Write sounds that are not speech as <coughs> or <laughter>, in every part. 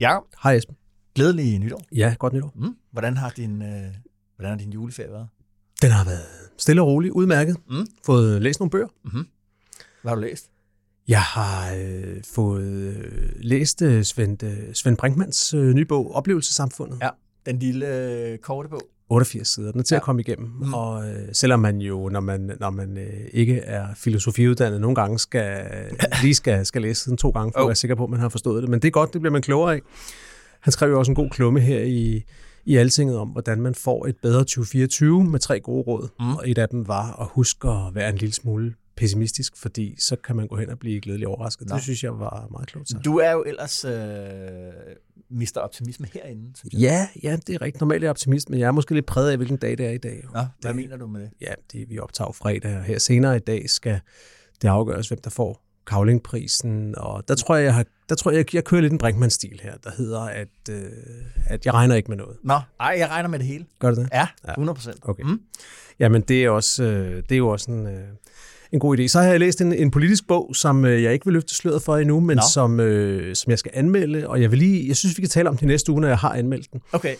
ja, Hej Esben. glædelig nytår. Ja, godt nytår. Mm. Hvordan har din øh, hvordan har din juleferie været? Den har været stille og rolig, udmærket. Mm. Fået læst nogle bøger. Hvad har du læst? Jeg har øh, fået øh, læst øh, Svend, øh, Svend Brinkmans øh, nye bog, Oplevelsesamfundet. Ja, den lille øh, korte bog. 88 sider. Den er til ja. At komme igennem. Mm. Og øh, selvom man jo, når man, når man øh, ikke er filosofiuddannet, nogle gange skal, <laughs> lige skal, skal læse den to gange, for Oh. at være sikker på, at man har forstået det. Men det er godt, det bliver man klogere af. Han skrev jo også en god klumme her i, i Altinget om, hvordan man får et bedre 2024 med tre gode råd. Mm. Og et af dem var at huske at være en lille smule pessimistisk, fordi så kan man gå hen og blive glædelig overrasket. Nå. Det synes jeg var meget klogt sagt. Du er jo ellers øh, Mr. Optimisme herinde, synes jeg. Ja, ja, det er rigtigt. Normalt er jeg optimist, men jeg er måske lidt præget af, hvilken dag det er i dag. Nå, hvad det, mener du med det? Ja, det, vi optager fredag, og her senere i dag skal det afgøres, hvem der får Kavlingprisen, og der tror jeg, jeg, har, der tror jeg, jeg kører lidt en Brinkmann-stil her, der hedder, at, øh, at jeg regner ikke med noget. Nå, ej, jeg regner med det hele. Gør det det? Ja, 100 procent. Okay. Mm. Jamen, det er, også, øh, det er jo også en, øh, en god idé. Så har jeg læst en, en politisk bog, som øh, jeg ikke vil løfte sløret for endnu, men Nå. som, øh, som jeg skal anmelde, og jeg vil lige, jeg synes, vi kan tale om den i næste uge, når jeg har anmeldt den. Okay.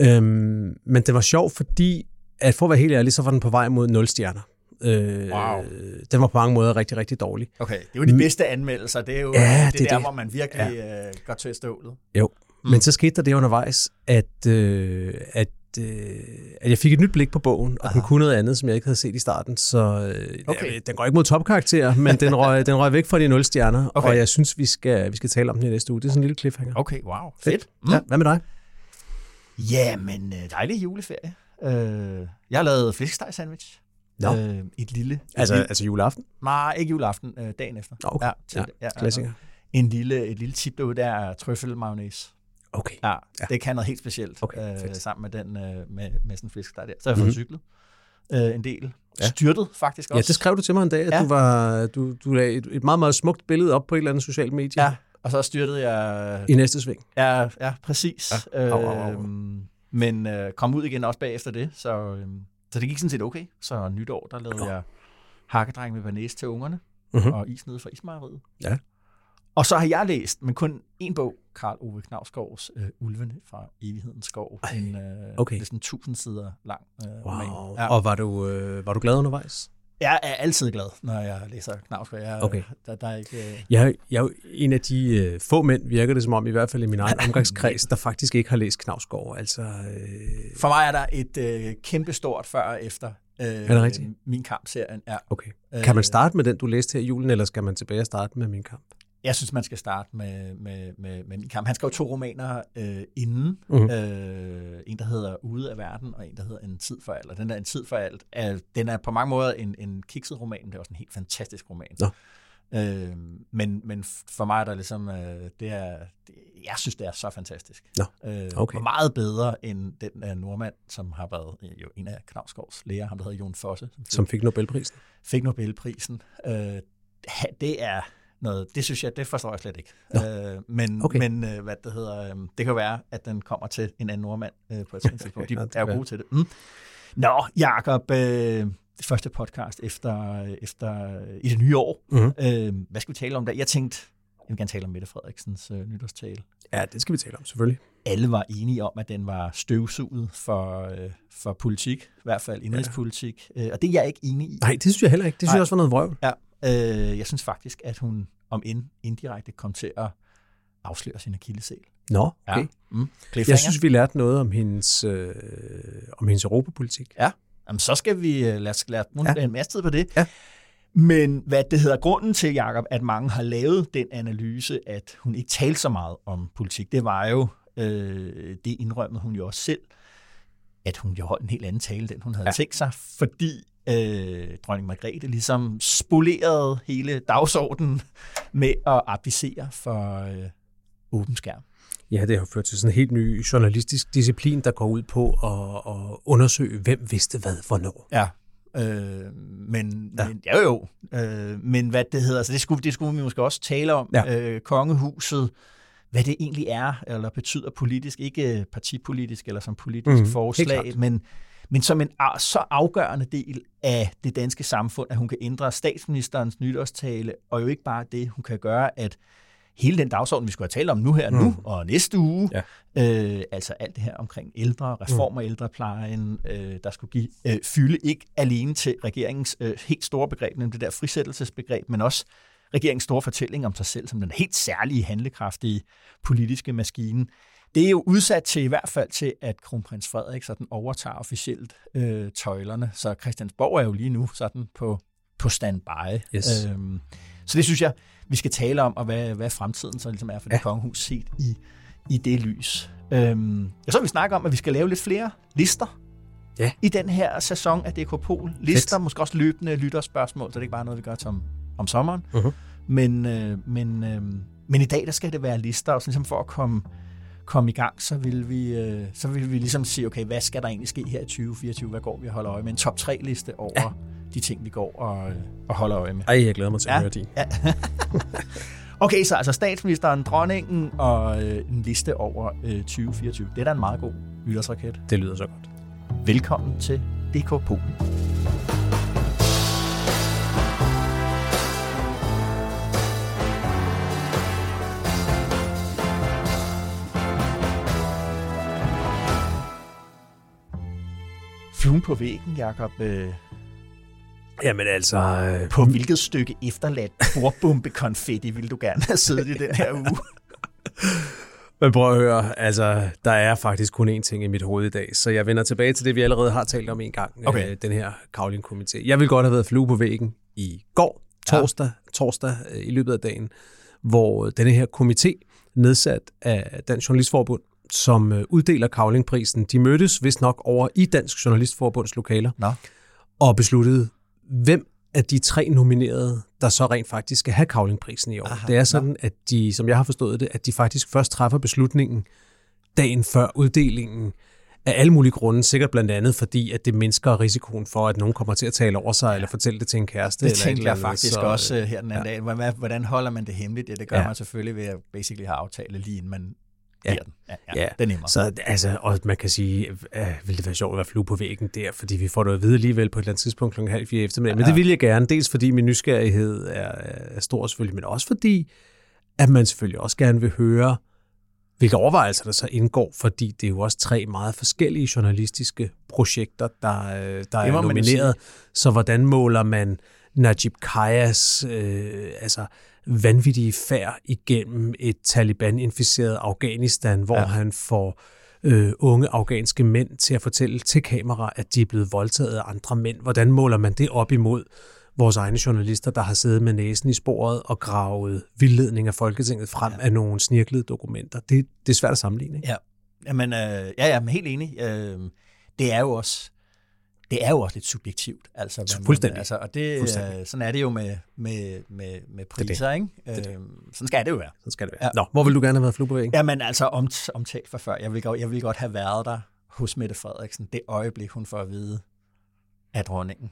Øhm, men det var sjovt, fordi, at for at være helt ærlig, så var den på vej mod 0 stjerner. Øh, Wow. Den var på mange måder rigtig, rigtig dårlig. Okay, det er jo de bedste anmeldelser. Det er jo Ja, det, det det er der, det. hvor man virkelig ja. øh, går til stålet. Jo. Mm. Men så skete der det undervejs, at, øh, at, øh, at jeg fik et nyt blik på bogen, og Aha. den kunne noget andet, som jeg ikke havde set i starten. Så øh, Okay. den går ikke mod topkarakter, men den røg, <laughs> den røg væk fra de 0 stjerner, Okay. og jeg synes, vi skal, vi skal tale om den i næste uge. Det er sådan en lille cliffhanger. Okay, wow. Fedt. Mm. Ja, hvad med dig? Ja, men øh, dejlig juleferie. Øh, jeg har lavet flæskesteg sandwich. Nå. Øh, et lille... Et Altså, lille, altså juleaften? nej, ikke juleaften, øh, dagen efter. Okay. Ja, til, Ja, klassiker. En lille, et lille tip derude, der er trøffel mayonnaise. Okay. Ja, Ja. ja, det kan noget helt specielt Okay, øh, sammen med den øh, med, med sådan en flæskesteg der. Så har jeg fået Mhm. cyklet øh, en del. Ja. Styrtet faktisk Ja, også. det skrev du til mig en dag, at Ja. du, var, du, du lagde et, et meget, meget smukt billede op på et eller andet socialt medie Ja, og så styrtede jeg... i næste sving. Ja, ja præcis. Ja. Ja. Au, au, au. Øhm, men øh, kom ud igen også bagefter det, så, øhm, så det gik sådan set okay. Så nytår, der lavede Nå. jeg hakkedreng med banæs til ungerne, Mhm. og is nede fra ismejeriet. Ja. Og så har jeg læst, men kun én bog, Karl Ove Knavskovs øh, Ulvene fra Evighedens Skov. Ej, en, øh, okay. Er sådan en tusind sider lang øh, Wow. roman. Ja. Og var du, øh, var du glad undervejs? Jeg er altid glad, når jeg læser Knavsgaard. Jeg, Okay. der, der er ikke, øh, Jeg, jeg er jo en af de øh, få mænd, virker det som om, i hvert fald i min <laughs> egen omgangskreds, der faktisk ikke har læst Knavsgaard. Altså, øh, For mig er der et øh, kæmpe stort før og efter øh, det rigtigt? min kampserien. Ja. okay. Kan man starte med den, du læste her i julen, eller skal man tilbage og starte med min kamp? Jeg synes, man skal starte med, med, med, med min kamp. Han skrev to romaner øh, inden. Mhm. Mm-hmm. Øh, en, der hedder Ude af verden, og en, der hedder En tid for alt. Og den der En tid for alt, er, den er på mange måder en, en kikset roman, men det er også en helt fantastisk roman. Nå. Øh, men, men for mig er der ligesom, øh, det er, det, jeg synes, det er så fantastisk. Nå, Øh, okay. og meget bedre end den uh, nordmand, som har været øh, jo en af Knavsgaards læger, ham der hedder Jon Fosse, som, Som fik Nobelprisen. fik Nobelprisen. Øh, det er noget, det synes jeg, det forstår jeg slet ikke. Nå. Øh, men Okay. men øh, hvad det hedder, øh, det kan være, at den kommer til en anden nordmand øh, på et <laughs> tidspunkt. De er jo gode til det. Mm. Nå, Jacob, øh, første podcast efter, efter i det nye år. Mhm. Øh, hvad skal vi tale om der? Jeg tænkte, jeg vil gerne tale om Mette Frederiksens øh, nytårstale Ja, det skal vi tale om, selvfølgelig. alle var enige om, at den var støvsuget for, øh, for politik, i hvert fald indrigspolitik. Ja. Øh, og det er jeg ikke enig i. Nej, det synes jeg heller ikke. Det synes Nej. jeg også var noget vrøvl. Ja, øh, jeg synes faktisk, at hun om end indirekte kom til at afsløre sin akillesæl. Nå, okay. Mm. Jeg synes, vi lærte noget om hendes, øh, om hendes europapolitik. Ja, Jamen, så skal vi øh, lade os lade Ja. ja. en masse tid på det. Ja. Men hvad det hedder, grunden til, Jacob, at mange har lavet den analyse, at hun ikke talte så meget om politik, det var jo, øh, det indrømmede hun jo også selv, at hun jo holdt en helt anden tale, den hun havde Ja. ja. tænkt sig, fordi øh, dronning Margrethe ligesom spolerede hele dagsordenen med at applicere for øh, åben skærm. Ja, det har ført til sådan en helt ny journalistisk disciplin, der går ud på at, at undersøge, hvem vidste hvad, hvornår. Ja, øh, men, ja. men ja jo, øh, men hvad det hedder, altså det skulle, det skulle vi måske også tale om. Ja. Øh, kongehuset, hvad det egentlig er, eller betyder politisk, ikke partipolitisk eller som politisk Mhm, mm, forslag, men, men som en så afgørende del af det danske samfund, at hun kan ændre statsministerens nytårstale, og jo ikke bare det, hun kan gøre, at hele den dagsorden, vi skulle have talt om nu her, mm. nu og næste uge, Ja. øh, altså alt det her omkring ældre, reform af ældreplejen, øh, der skulle give øh, fylde ikke alene til regeringens øh, helt store begreb, nemlig det der frisættelsesbegreb, men også regeringens store fortælling om sig selv som den helt særlige, handlekraftige politiske maskine. Det er jo udsat til i hvert fald til, at kronprins Frederik sådan overtager officielt øh, tøjlerne, så Christiansborg er jo lige nu sådan på, på standby. Yes. Øhm, så det synes jeg, vi skal tale om, og hvad, hvad fremtiden så ligesom er for det Ja. kongehus set i, i det lys. Øhm, og så vil vi snakke om, at vi skal lave lidt flere lister Ja. i den her sæson af DK Pol. Lister, Fedt. måske også løbende lytterspørgsmål, så det er ikke bare noget, vi gør til om, om sommeren. Mhm. Men, øh, men, øh, men i dag, der skal det være lister, og sådan ligesom for at komme, komme i gang, så vil, vi, øh, så vil vi ligesom sige, okay, hvad skal der egentlig ske her i 2024? Hvad går vi og holder øje med? En top 3-liste over ja. de ting, vi går og, og holder øje med. Ej, jeg glæder mig til at Ja. høre din. Ja. <laughs> okay, så altså statsministeren, dronningen og øh, en liste over øh, 2024. Det er da en meget god nytårsraket. Det lyder så godt. Velkommen til DK Polen. Fluen på væggen, Jacob. Øh, Jamen altså, øh, på hvilket stykke efterladt bordbombekonfetti vil du gerne have siddet i den her uge? Men prøv at høre, altså, der er faktisk kun én ting i mit hoved i dag, så jeg vender tilbage til det, vi allerede har talt om en gang, Okay. øh, den her Kavling-komité. Jeg vil godt have været flue på væggen i går, torsdag, ja. torsdag øh, i løbet af dagen, hvor denne her komité, nedsat af Dansk Journalistforbund, som øh, uddeler Kavlingprisen, de mødtes vist nok over i Dansk Journalistforbunds lokaler, Nå. og besluttede, hvem af de tre nominerede, der så rent faktisk skal have Kavlingprisen i år. Aha, det er sådan, at de, som jeg har forstået det, at de faktisk først træffer beslutningen dagen før uddelingen af alle mulige grunde, sikkert blandt andet fordi, at det mindsker risikoen for, at nogen kommer til at tale over sig, ja. eller fortælle det til en kæreste. Det eller tænkte eller jeg faktisk så, også øh, her den anden ja. dag. Hvordan, holder man det hemmeligt? Ja, det gør. Ja. man selvfølgelig ved at basically have aftale lige inden man Ja. den. Ja, ja, Ja, det er nemmere. Så altså, og man kan sige, øh, vil det være sjovt at være flue på væggen der, fordi vi får det at vide alligevel på et eller andet tidspunkt kl. halv fire eftermiddag. Men Ja. det vil jeg gerne, dels fordi min nysgerrighed er, er stor selvfølgelig, men også fordi, at man selvfølgelig også gerne vil høre, hvilke overvejelser der så indgår, fordi det er jo også tre meget forskellige journalistiske projekter, der, øh, der er nomineret. Så hvordan måler man Najib Kayas øh, altså vanvittige færd igennem et Taliban-inficeret Afghanistan, hvor Ja. han får øh, unge afghanske mænd til at fortælle til kamera, at de er blevet voldtaget af andre mænd. Hvordan måler man det op imod vores egne journalister, der har siddet med næsen i sporet og gravet vildledning af Folketinget frem ja. af nogle snirklede dokumenter? Det, det er svært at sammenligne. Ikke? Ja, Jamen, øh, ja, ja, men helt enig. Øh, det er jo også det er jo også lidt subjektivt. Altså, hvad man- Fuldstændig. Altså, og det, Fuldstændig. øh, sådan er det jo med, med, med, med det. priser, ikke? Øh, sådan skal det jo være. Så skal det Ja. være. Nå, hvor vil du gerne have været flue på væggen? Jamen altså, om, omtalt for før. Jeg vil, godt, jeg vil godt have været der hos Mette Frederiksen. Det øjeblik, hun får at vide af dronningen.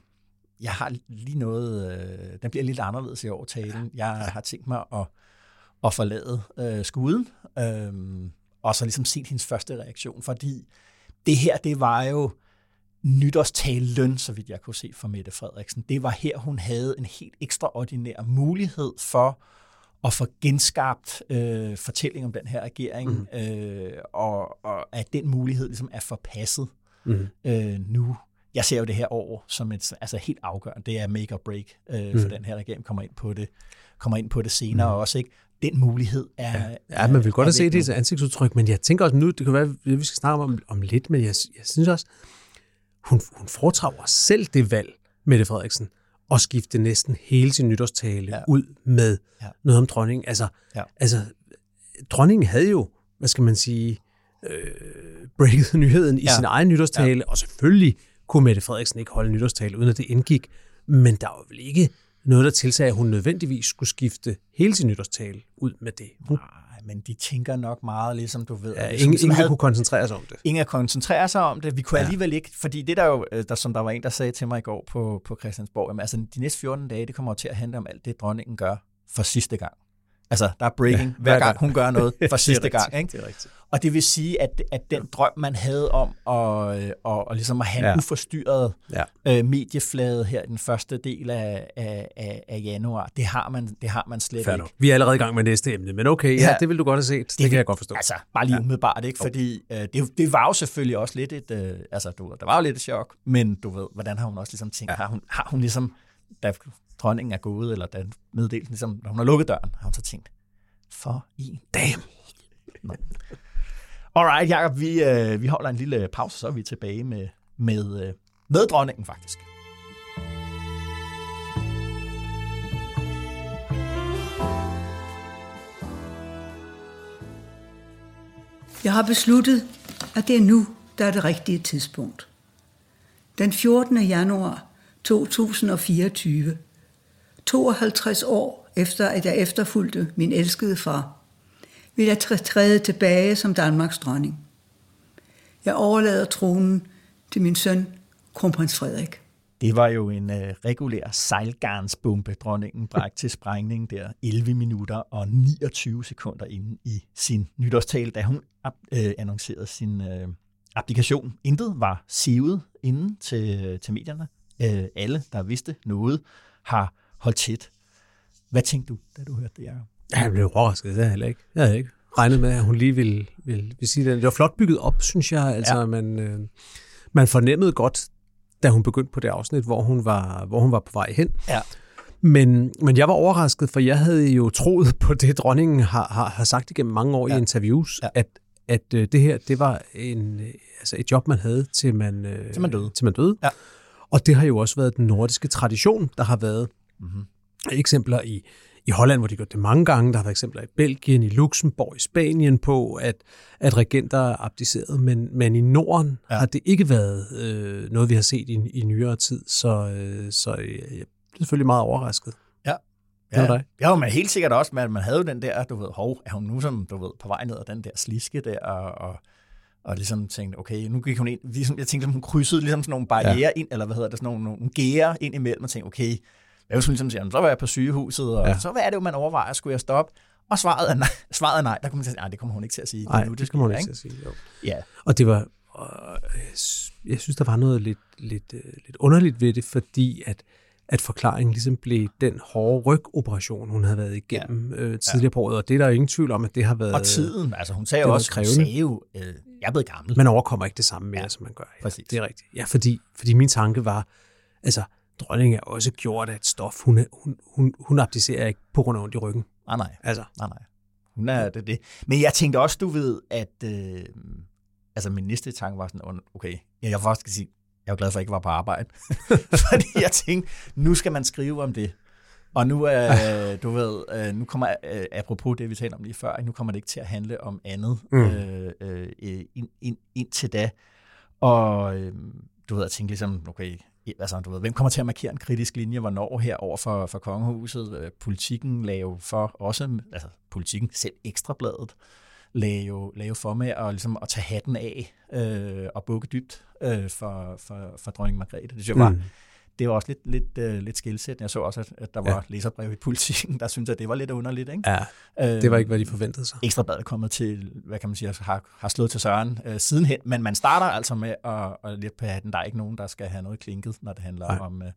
Jeg har lige noget, øh, den bliver lidt anderledes i år talen. Jeg har tænkt mig at, at forlade øh, skuden, øh, og så ligesom set hendes første reaktion, fordi det her, det var jo nytårstalen, så vidt jeg kunne se fra Mette Frederiksen. Det var her, hun havde en helt ekstraordinær mulighed for at få genskabt øh, fortælling om den her regering, mm. øh, og, og at den mulighed ligesom er forpasset Mm. øh, nu. Jeg ser jo det her år som et altså helt afgørende. Det er make or break øh, for Mm. den her regering. Kommer ind på det, kommer ind på det senere mm. også. Ikke? Den mulighed er... Ja, man vil godt have set det i ansigtsudtryk, men jeg tænker også nu, det kan være, at vi skal snakke om, om lidt, men jeg, jeg synes også, hun, hun foretrager selv det valg, Mette Frederiksen, at skifte næsten hele sin nytårstale Ja. ud med Ja. noget om dronningen. Altså, Ja. altså, dronningen havde jo, hvad skal man sige, øh, breaket <laughs> nyheden i Ja. ja. sin egen nytårstale, ja. og selvfølgelig kunne Mette Frederiksen ikke holde nytårstale, uden at det indgik. Men der var vel ikke noget, der tilsagde, at hun nødvendigvis skulle skifte hele sin nytårstale ud med det. Hun, men de tænker nok meget, ligesom du ved. ja, hvis ingen, ingen havde- kunne koncentrere sig om det. Ingen koncentrerer sig om det. Vi kunne ja. alligevel ikke, fordi det der jo, øh, der, som der var en, der sagde til mig i går på, på Christiansborg, jamen, altså de næste 14 dage, det kommer til at handle om alt det, dronningen gør for sidste gang. Altså, der er breaking ja, hver gang, hun gør noget <laughs> for sidste rigtigt, gang. Ikke? det er rigtigt. Og det vil sige, at, at den drøm, man havde om at, øh, og, og ligesom at have ja. Ja. uforstyrret Ja. øh, medieflade her i den første del af, af, af, januar, det har man, det har man slet Fair ikke. nok. Vi er allerede i gang med næste emne, men okay, ja, Ja. det vil du godt have set. Det, det kan jeg godt forstå. Altså, bare lige umiddelbart, ikke? Fordi øh, det, det var jo selvfølgelig også lidt et, øh, altså, du der var jo lidt et chok, men du ved, hvordan har hun også ligesom tænkt, ja. har, hun, har hun ligesom, da dronningen er gået, eller da meddelelsen ligesom, når hun har lukket døren, har hun så tænkt, for en Damn. Nå. Alright, Jacob, vi, øh, vi holder en lille pause, så er vi tilbage med, med, øh, med dronningen faktisk. Jeg har besluttet, at det er nu, der er det rigtige tidspunkt. Den 14. januar 2024, 52 år efter at jeg efterfulgte min elskede far, vil jeg træde tilbage som Danmarks dronning. Jeg overlader tronen til min søn, kronprins Frederik. Det var jo en øh, regulær sejlgarnsbombe, dronningen bragte til sprængning der 11 minutter og 29 sekunder inden i sin nytårstale, da hun øh, annoncerede sin øh, applikation. Intet var sivet inden til, øh, til medierne. Øh, alle, der vidste noget, har holdt tæt. Hvad tænkte du, da du hørte det, Jacob? Jeg blev overrasket, det havde jeg heller ikke. Jeg havde ikke regnet med, at hun lige ville, ville, ville sige det. Det var flot bygget op, synes jeg. Altså, Ja. man, øh, man fornemmede godt, da hun begyndte på det afsnit, hvor hun var, hvor hun var på vej hen. Ja. Men, men jeg var overrasket, for jeg havde jo troet på det, dronningen har, har, har sagt igennem mange år ja. I interviews, Ja. ja. at, at øh, det her, det var en, øh, altså et job, man havde, til man, øh, Til man døde. Til man døde. Ja. Og det har jo også været den nordiske tradition, der har været Mm-hmm. eksempler i, i Holland, hvor de gjort det mange gange. Der har været eksempler i Belgien, i Luxembourg, i Spanien på, at, at regenter er abdiceret. Men, men i Norden Ja. ja. har det ikke været øh, noget, vi har set i, i nyere tid. Så, øh, så øh, jeg blev selvfølgelig meget overrasket. Hvad med dig? Ja, men helt sikkert også, at man havde jo den der, du ved, hov, er hun nu som, du ved, på vej ned ad den der sliske der, og, og, og ligesom tænkte, okay, nu gik hun ind, ligesom, jeg tænkte, hun krydsede ligesom sådan nogle barriere ja. ind, eller hvad hedder det, sådan nogle, nogle gære ind imellem, og tænkte, okay, hvad hvis hun ligesom siger, "Jamen, så var jeg på sygehuset, og ja. Så hvad er det jo, man overvejer, skulle jeg stoppe? Og svaret er nej, <laughs> svaret er nej. der kunne man sige, nej, det kommer hun ikke til at sige. Nej, det skal man sker, ikke til at sige. Jo. Ja, Og det var, øh, jeg synes, der var noget lidt, lidt, øh, lidt underligt ved det, fordi at, at forklaringen ligesom blev den hårde rygoperation, hun havde været igennem ja. øh, tidligere på året, og det er der jo ingen tvivl om, at det har været... og tiden, altså hun sagde jo var også, hun sagde jo, øh, jeg er blevet gammel. Man overkommer ikke det samme mere, Ja, ja, som man gør. Ja, præcis. Det er rigtigt. Ja, fordi, fordi min tanke var, altså, dronningen er også gjort af et stof. Hun, hun, hun, hun abdicerer ikke på grund af ondt i ryggen. nej, nej. Altså, Nej, nej. Hun er det, det. Men jeg tænkte også, du ved, at... Øh, altså, min næste tanke var sådan, okay, jeg vil faktisk sige, jeg jo glad for, at jeg ikke var på arbejde. <laughs> Fordi jeg tænkte, nu skal man skrive om det. Og nu er, du ved, øh, nu kommer, øh, apropos det, vi talte om lige før, nu kommer det ikke til at handle om andet mm. øh, øh, ind, ind, indtil da. Og øh, du ved, jeg tænkte ligesom, okay, altså, du ved, hvem kommer til at markere en kritisk linje, hvornår her over for, for kongehuset? Øh, Politikken jo for også, altså politikken, selv ekstrabladet, lagde jo for med at, ligesom, at tage hatten af øh, og bukke dybt øh, for, for, for dronning Margrethe. Det synes jeg var, mm. det var også lidt, lidt, øh, lidt skilsættende. Jeg så også, at, at der var ja. læserbrev i politikken, der syntes, at det var lidt underligt. Ikke? ja, Øh, det var ikke, hvad de forventede sig. Ekstrabladet er kommet til, hvad kan man sige, har, har slået til søren øh, sidenhen, men man starter altså med at, at lidt på hatten. Der er ikke nogen, der skal have noget klinket, når det handler Nej. om, øh,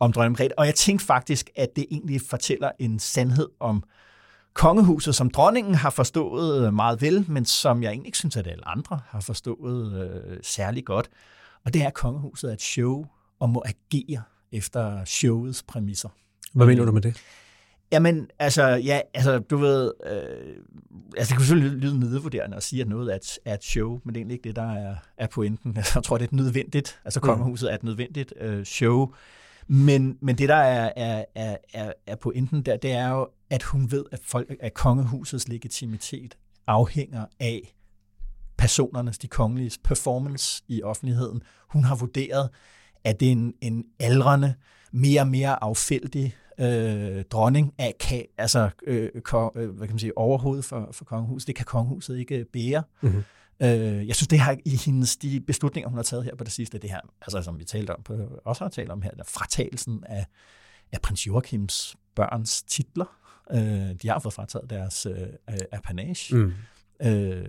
om dronning Margrethe. Og jeg tænkte faktisk, at det egentlig fortæller en sandhed om kongehuset, som dronningen har forstået meget vel, men som jeg egentlig ikke synes, at alle andre har forstået øh, særlig godt. Og det er, at kongehuset er et show og må agere efter showets præmisser. Hvad mener du med det? Jamen, altså, ja, altså, du ved, øh, altså, det kunne selvfølgelig lyde nedvurderende at sige, at noget er et, er et show, men det er egentlig ikke det, der er, er pointen. Altså, <laughs> jeg tror, det er et nødvendigt, altså kongehuset er et nødvendigt øh, show, men, men det, der er, er, er, er, er pointen der, det er jo, at hun ved, at, folk, at kongehusets legitimitet afhænger af personernes, de kongeliges performance i offentligheden. Hun har vurderet, at det er en, en aldrende, mere og mere affældig øh, dronning af ka, altså, øh, ko, øh, hvad kan man sige, overhovedet for, for kongehuset. Det kan kongehuset ikke øh, bære. Mm-hmm. Øh, jeg synes, det har i hendes de beslutninger, hun har taget her på det sidste, det her, altså som vi talte om, på, også har talt om her, der fratagelsen af, af prins Joachims børns titler. Øh, de har fået frataget deres øh, apanage. Mm. Øh,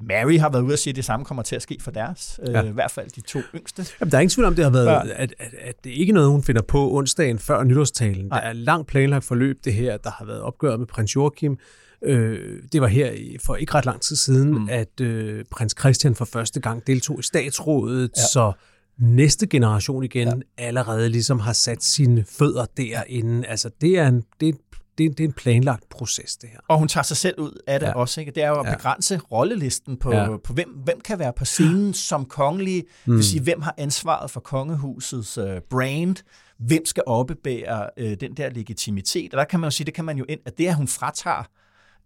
Mary har været ude at sige, at det samme kommer til at ske for deres. Øh, ja. I hvert fald de to yngste. Jamen, der er ingen tvivl om, det har været, at, at, at det ikke er noget, hun finder på onsdagen før nytårstalen. Nej. Der er langt planlagt forløb, det her. Der har været opgøret med prins Joachim. Øh, det var her for ikke ret lang tid siden, mm. at øh, prins Christian for første gang deltog i statsrådet, ja. så næste generation igen ja. allerede ligesom har sat sine fødder derinde. Altså, det er en, det det, det er en planlagt proces, det her. Og hun tager sig selv ud af det ja. også. Ikke? Det er jo at begrænse ja. rollelisten på, ja. på hvem, hvem kan være på scenen som kongelig, mm. vil sige, hvem har ansvaret for kongehusets uh, brand, hvem skal oppebære uh, den der legitimitet. Og der kan man jo sige, det kan man jo ind, at det, at hun fratager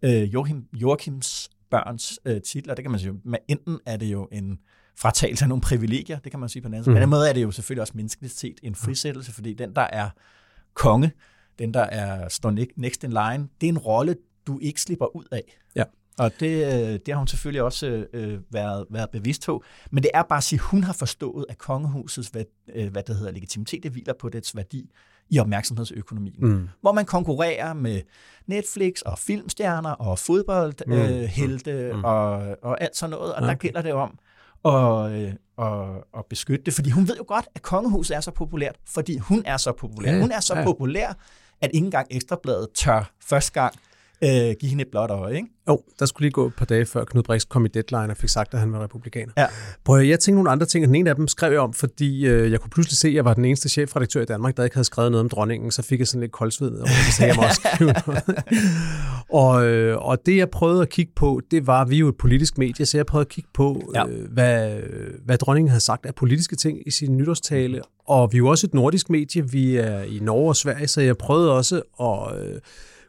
uh, Joachim, Joachims børns uh, titler, det kan man sige, men enten er det jo en fratagelse af nogle privilegier, det kan man sige på den anden side. Mm. På den måde er det jo selvfølgelig også menneskeligt set en frisættelse, fordi den, der er konge, den der er står next in line, det er en rolle, du ikke slipper ud af. Ja. Og det, øh, det har hun selvfølgelig også øh, været, været bevidst på. Men det er bare at sige, at hun har forstået, at kongehusets hvad, øh, hvad det hedder, legitimitet, det hviler på dets værdi i opmærksomhedsøkonomien. Mm. Hvor man konkurrerer med Netflix og filmstjerner og fodboldhelte mm. øh, mm. og, og alt sådan noget. Og okay. der gælder det om at, øh, at, at beskytte det. Fordi hun ved jo godt, at kongehuset er så populært, fordi hun er så populær. Ja, hun er så ja. populær, at ikke engang Ekstrabladet tør første gang øh, give hende et blåt øje, ikke? Jo, der skulle lige gå et par dage før Knud Brix kom i deadline og fik sagt, at han var republikaner. Ja. Prøv at jeg tænkte nogle andre ting, og den ene af dem skrev jeg om, fordi øh, jeg kunne pludselig se, at jeg var den eneste chefredaktør i Danmark, der ikke havde skrevet noget om dronningen, så fik jeg sådan lidt koldsved og så sagde jeg også skrive noget. <laughs> og, øh, og det jeg prøvede at kigge på, det var, vi er jo et politisk medie, så jeg prøvede at kigge på, ja. øh, hvad, hvad dronningen havde sagt af politiske ting i sin nytårstale, og vi er jo også et nordisk medie, vi er i Norge og Sverige, så jeg prøvede også at... Øh,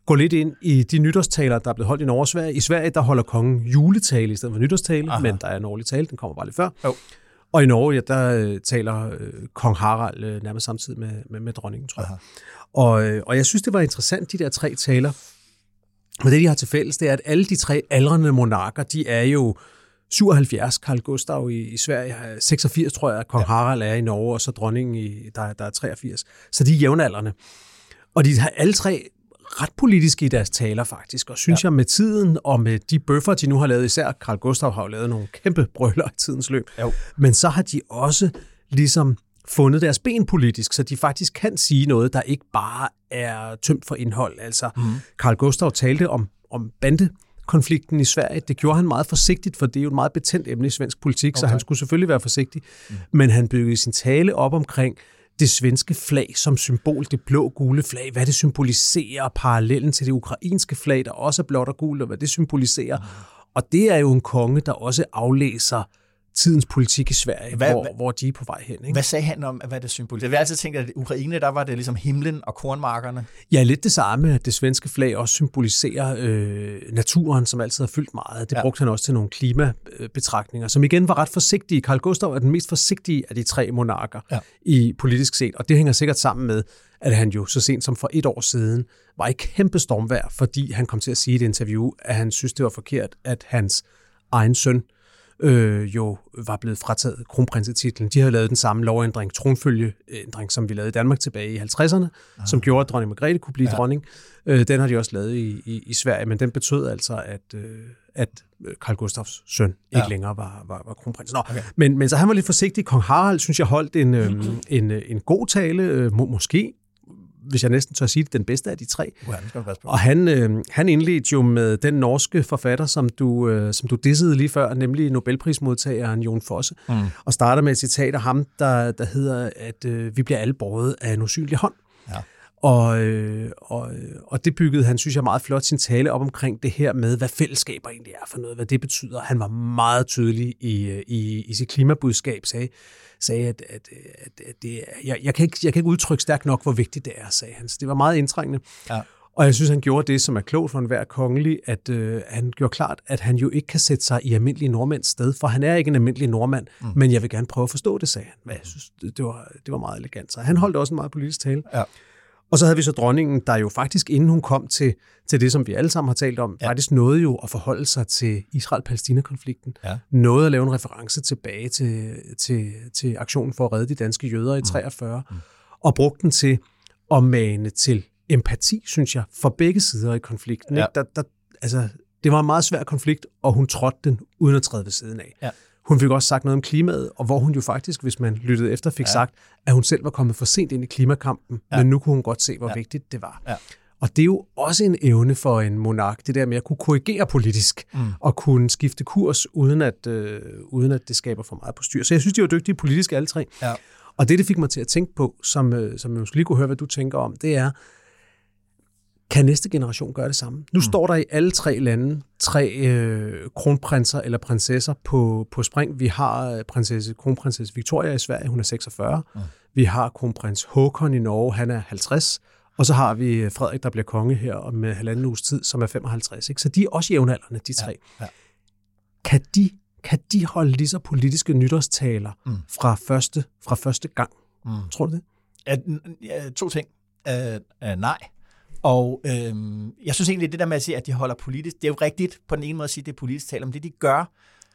gå lidt ind i de nytårstaler, der er blevet holdt i Norge og Sverige. I Sverige, der holder kongen juletale i stedet for nytårstale, Aha. men der er en årlig tale, den kommer bare lidt før. Jo. Og i Norge, ja, der øh, taler øh, kong Harald øh, nærmest samtidig med, med, med dronningen, tror jeg. Og, øh, og jeg synes, det var interessant, de der tre taler. Men det, de har til fælles, det er, at alle de tre aldrende monarker, de er jo 77, Karl Gustav i, i Sverige, 86 tror jeg, at kong ja. Harald er i Norge, og så dronningen, i, der, der er 83. Så de er jævnaldrende. Og de har alle tre ret politiske i deres taler faktisk, og synes ja. jeg med tiden og med de bøffer, de nu har lavet, især Carl Gustav har jo lavet nogle kæmpe brøller i tidens løb, jo. men så har de også ligesom fundet deres ben politisk, så de faktisk kan sige noget, der ikke bare er tømt for indhold. Altså, mm. Carl Gustav talte om, om bande konflikten i Sverige. Det gjorde han meget forsigtigt, for det er jo et meget betændt emne i svensk politik, okay. så han skulle selvfølgelig være forsigtig. Mm. Men han byggede sin tale op omkring det svenske flag som symbol, det blå-gule flag, hvad det symboliserer, parallellen til det ukrainske flag, der også er blåt og gult, og hvad det symboliserer. Og det er jo en konge, der også aflæser tidens politik i Sverige, hvad, hvor, hvad, hvor de er på vej hen. Ikke? Hvad sagde han om, hvad det symboliserer? Vi har altid tænkt, at i Ukraine, der var det ligesom himlen og kornmarkerne. Ja, lidt det samme, at det svenske flag også symboliserer øh, naturen, som altid har fyldt meget. Det ja. brugte han også til nogle klimabetragtninger, som igen var ret forsigtige. Karl Gustav er den mest forsigtige af de tre monarker ja. i politisk set, og det hænger sikkert sammen med, at han jo så sent som for et år siden var i kæmpe stormvær, fordi han kom til at sige i et interview, at han synes, det var forkert, at hans egen søn, øh, jo var blevet frataget kronprinsetitlen. De havde lavet den samme lovændring, tronfølgeændring, som vi lavede i Danmark tilbage i 50'erne, ah. som gjorde, at dronning Margrethe kunne blive ja. dronning. Øh, den har de også lavet i, i, i Sverige, men den betød altså, at, øh, at Karl Gustavs søn ikke ja. længere var, var, var kronprins. Nå, okay. men, men så han var lidt forsigtig. Kong Harald, synes jeg, holdt en, øh, en, en god tale, øh, må, måske hvis jeg næsten tør sige det, den bedste af de tre. Uh, og han, øh, han indledte jo med den norske forfatter, som du, øh, som du dissede lige før, nemlig Nobelprismodtageren Jon Fosse, mm. og starter med et citat af ham, der, der hedder, at øh, vi bliver alle båret af en usynlig hånd. Ja. Og, øh, og, og det byggede han, synes jeg, meget flot sin tale op omkring det her med, hvad fællesskaber egentlig er for noget, hvad det betyder. Han var meget tydelig i, øh, i, i sit klimabudskab, sagde, sagde at, at, at, at det, jeg, jeg, kan ikke, jeg kan ikke udtrykke stærkt nok, hvor vigtigt det er, sagde han. Så det var meget indtrængende. Ja. Og jeg synes, han gjorde det, som er klogt for enhver kongelig, at øh, han gjorde klart, at han jo ikke kan sætte sig i almindelig nordmænds sted, for han er ikke en almindelig nordmand, mm. men jeg vil gerne prøve at forstå det, sagde han. Men jeg synes, det, det, var, det var meget elegant. Så han holdt også en meget politisk tale. Ja. Og så havde vi så dronningen, der jo faktisk, inden hun kom til, til det, som vi alle sammen har talt om, ja. faktisk nåede jo at forholde sig til Israel-Palæstina-konflikten. Ja. Nåede at lave en reference tilbage til, til, til aktionen for at redde de danske jøder i 43, mm. og brugte den til at mane til empati, synes jeg, for begge sider i konflikten. Ja. Ikke? Der, der, altså, det var en meget svær konflikt, og hun trådte den uden at træde ved siden af. Ja. Hun fik også sagt noget om klimaet, og hvor hun jo faktisk, hvis man lyttede efter, fik ja. sagt, at hun selv var kommet for sent ind i klimakampen, ja. men nu kunne hun godt se, hvor ja. vigtigt det var. Ja. Og det er jo også en evne for en monark, det der med at kunne korrigere politisk, mm. og kunne skifte kurs, uden at, øh, uden at det skaber for meget på styr. Så jeg synes, de var dygtige politisk alle tre. Ja. Og det, det fik mig til at tænke på, som, øh, som jeg måske lige kunne høre, hvad du tænker om, det er, kan næste generation gøre det samme? Nu mm. står der i alle tre lande tre øh, kronprinser eller prinsesser på, på spring. Vi har øh, prinsesse, kronprinsesse Victoria i Sverige, hun er 46. Mm. Vi har kronprins Håkon i Norge, han er 50. Og så har vi øh, Frederik, der bliver konge her om øh, halvanden uges tid, som er 55. Ikke? Så de er også jævnaldrende, de tre. Ja, ja. Kan, de, kan de holde lige så politiske nytårstaler mm. fra, første, fra første gang? Mm. Tror du det? Ja, to ting. Uh, uh, nej. Og øhm, jeg synes egentlig, det der med at sige, at de holder politisk, det er jo rigtigt på den ene måde at sige, at det er politisk tale, men det de gør,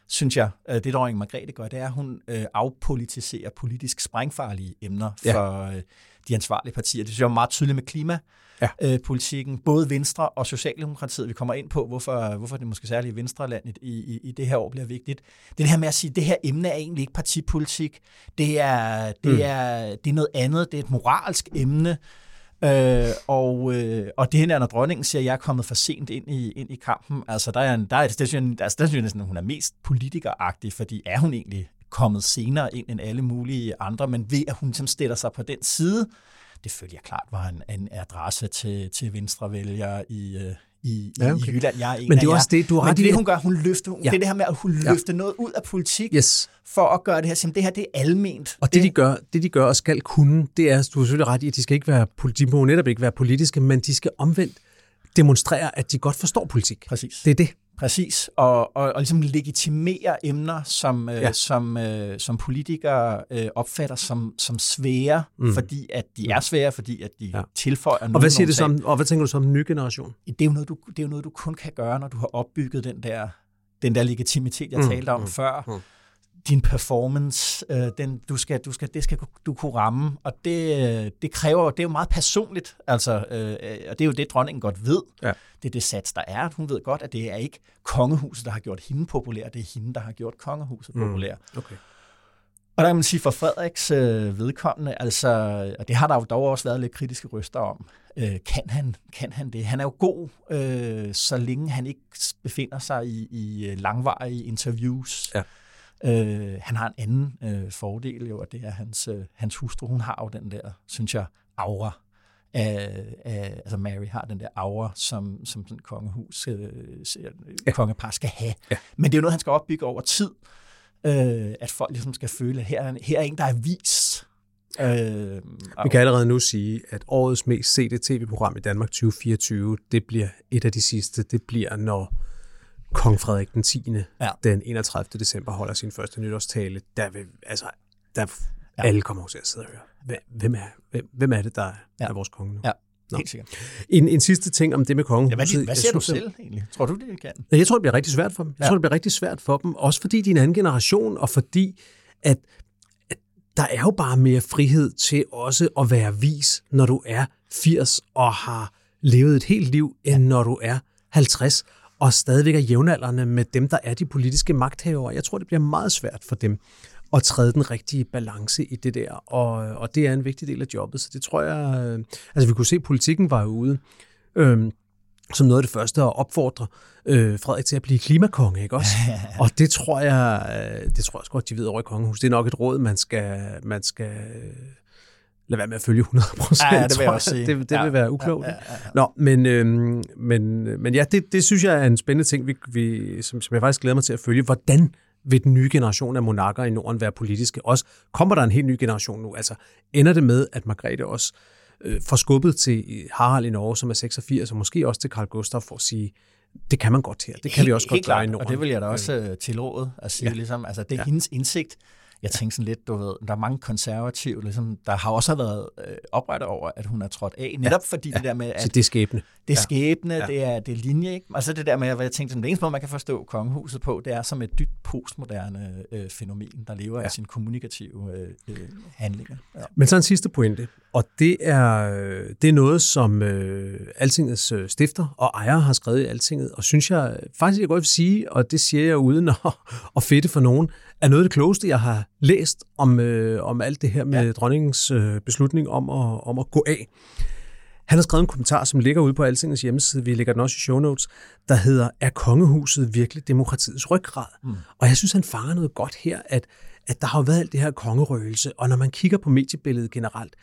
synes jeg, øh, det dronning Margrethe gør, det er, at hun øh, afpolitiserer politisk sprængfarlige emner for ja. øh, de ansvarlige partier. Det synes jeg er meget tydeligt med klimapolitikken. Ja. Øh, Både Venstre og Socialdemokratiet, vi kommer ind på, hvorfor, hvorfor det måske særligt Venstreland i, i, i det her år bliver vigtigt. Det her med at sige, at det her emne er egentlig ikke partipolitik. Det er, det mm. er, det er noget andet. Det er et moralsk emne. Øh, og, øh, og det her, når dronningen siger, at jeg er kommet for sent ind i, ind i kampen, altså der er, en, der er, det, synes jeg, altså, der synes jeg næsten, at hun er mest politikeragtig, fordi er hun egentlig kommet senere ind end alle mulige andre, men ved at hun som stiller sig på den side, det følger klart var en, en adresse til, til venstrevælgere i, øh, i, Ja, i okay. Jylland. Jeg er en Men det er også det, du har Men det, i, det, hun gør. Hun løfter, Ja. ja. Det er det her med, at hun Ja. løfter noget ud af politik, Yes. for at gøre det her. Simpelthen, det her, det er alment. Og det, de gør, det, de gør og skal kunne, det er, du har selvfølgelig ret i, at de skal ikke være, de må netop ikke være politiske, men de skal omvendt demonstrere, at de godt forstår politik. Præcis. Det er det. Præcis, og, og, og ligesom legitimere emner, som, øh, Ja. ja. som, øh, som politikere øh, opfatter som, som svære, Mm. mm. fordi at de er svære, fordi at de Ja. tilføjer Og nogle hvad, siger det som, og hvad tænker du så om den nye generation? Det er, jo noget, du, det er jo noget, du kun kan gøre, når du har opbygget den der, den der legitimitet, jeg Mm, mm. talte om mm, mm. før. mm. Mm. Din performance, øh, den, du skal, du skal, det skal du kunne ramme, og det, øh, det kræver, det er jo meget personligt, altså, øh, øh, og det er jo det, dronningen godt ved. Ja. Det er det sats, der er. Hun ved godt, at det er ikke kongehuset, der har gjort hende populær, det er hende, der har gjort kongehuset Mm. populær. Okay. Og der kan man sige, for Frederiks øh, vedkommende, altså, og det har der jo dog også været lidt kritiske røster om, øh, kan, han, kan han det? Han er jo god, øh, så længe han ikke befinder sig i, i øh, langvarige interviews. Ja. Øh, han har en anden øh, fordel jo, og det er hans, øh, hans hustru. Hun har jo den der, synes jeg, aura. Af, af, altså Mary har den der aura, som, som sådan kongehus, øh, ja. Kongepar skal have. Ja. Men det er jo noget, han skal opbygge over tid øh, at folk ligesom skal føle, at her, er en- her er en, der er vis. Øh, Vi kan allerede nu sige, at årets mest sete tv-program i Danmark 2024, det bliver et af de sidste. Det bliver, når kong Frederik den 10. Ja. den 31. december holder sin første nytårstale. Der vil, altså, der Ja. ja. alle kommer til at sidde og høre. Hvem- er, hvem, hvem er det, der er, Ja. er vores konge nu? Ja, Nå. helt sikkert. En, en sidste ting om det med kongehuset. Ja, hvad, hvad Jeg siger du synes, selv egentlig? Tror du, det kan? Ja, Jeg tror, det bliver rigtig svært for dem. Jeg Ja. tror, det bliver rigtig svært for dem. Også fordi de er en anden generation, og fordi at, at der er jo bare mere frihed til også at være vis, når du er 80 og har levet et helt liv, end når du er 50 og stadigvæk er jævnaldrende med dem, der er de politiske magthavere. Jeg tror, det bliver meget svært for dem at træde den rigtige balance i det der, og, og det er en vigtig del af jobbet, så det tror jeg... øh, Altså, vi kunne se, at politikken var ude. Øhm, som noget af det første at opfordre øh, Frederik til at blive klimakonge, ikke også? <laughs> Og det tror jeg, øh, det tror jeg også godt, de ved over i kongehuset. Det er nok et råd, man skal, man skal lade være med at følge 100 procent. Ja, ja, det vil jeg også sige. Det, det Ja, vil være uklogt. ja, ja, ja. Nå, men, øh, men, men ja, det, det synes jeg er en spændende ting, vi, vi, som, som jeg faktisk glæder mig til at følge. Hvordan vil den nye generation af monarker i Norden være politiske? Også kommer der en helt ny generation nu? Altså, ender det med, at Margrethe også øh, får skubbet til Harald i Norge, som er 86, og måske også til Carl Gustaf for at sige, det kan man godt her. Det kan helt, vi også godt gøre i Norden. Og det vil jeg da også øh, tilråde at sige, ja. ligesom, altså det er ja. hendes indsigt, jeg tænkte sådan lidt, du ved, der er mange konservative, ligesom, der har også været øh, oprette over, at hun er trådt af, netop ja. fordi ja. det der med, at... Så det er skæbne. Det er skæbne, ja. det, er, det er linje, ikke? Altså det der med, at jeg tænkte, sådan, det eneste måde, man kan forstå kongehuset på, det er som et dybt postmoderne øh, fænomen, der lever ja. af sine kommunikative øh, øh, handlinger. Ja. Men så en sidste pointe, og det er, det er noget, som øh, Altingets øh, stifter og ejer har skrevet i Altinget, og synes jeg faktisk, jeg godt vil sige, og det siger jeg uden at, at fedte for nogen, er noget af det klogeste, jeg har læst om, øh, om alt det her med ja. dronningens øh, beslutning om at, om at gå af. Han har skrevet en kommentar, som ligger ude på Altingets hjemmeside, vi lægger den også i show notes, der hedder, er kongehuset virkelig demokratiets ryggrad? Mm. Og jeg synes, han fanger noget godt her, at, at der har været alt det her kongerøgelse, og når man kigger på mediebilledet generelt,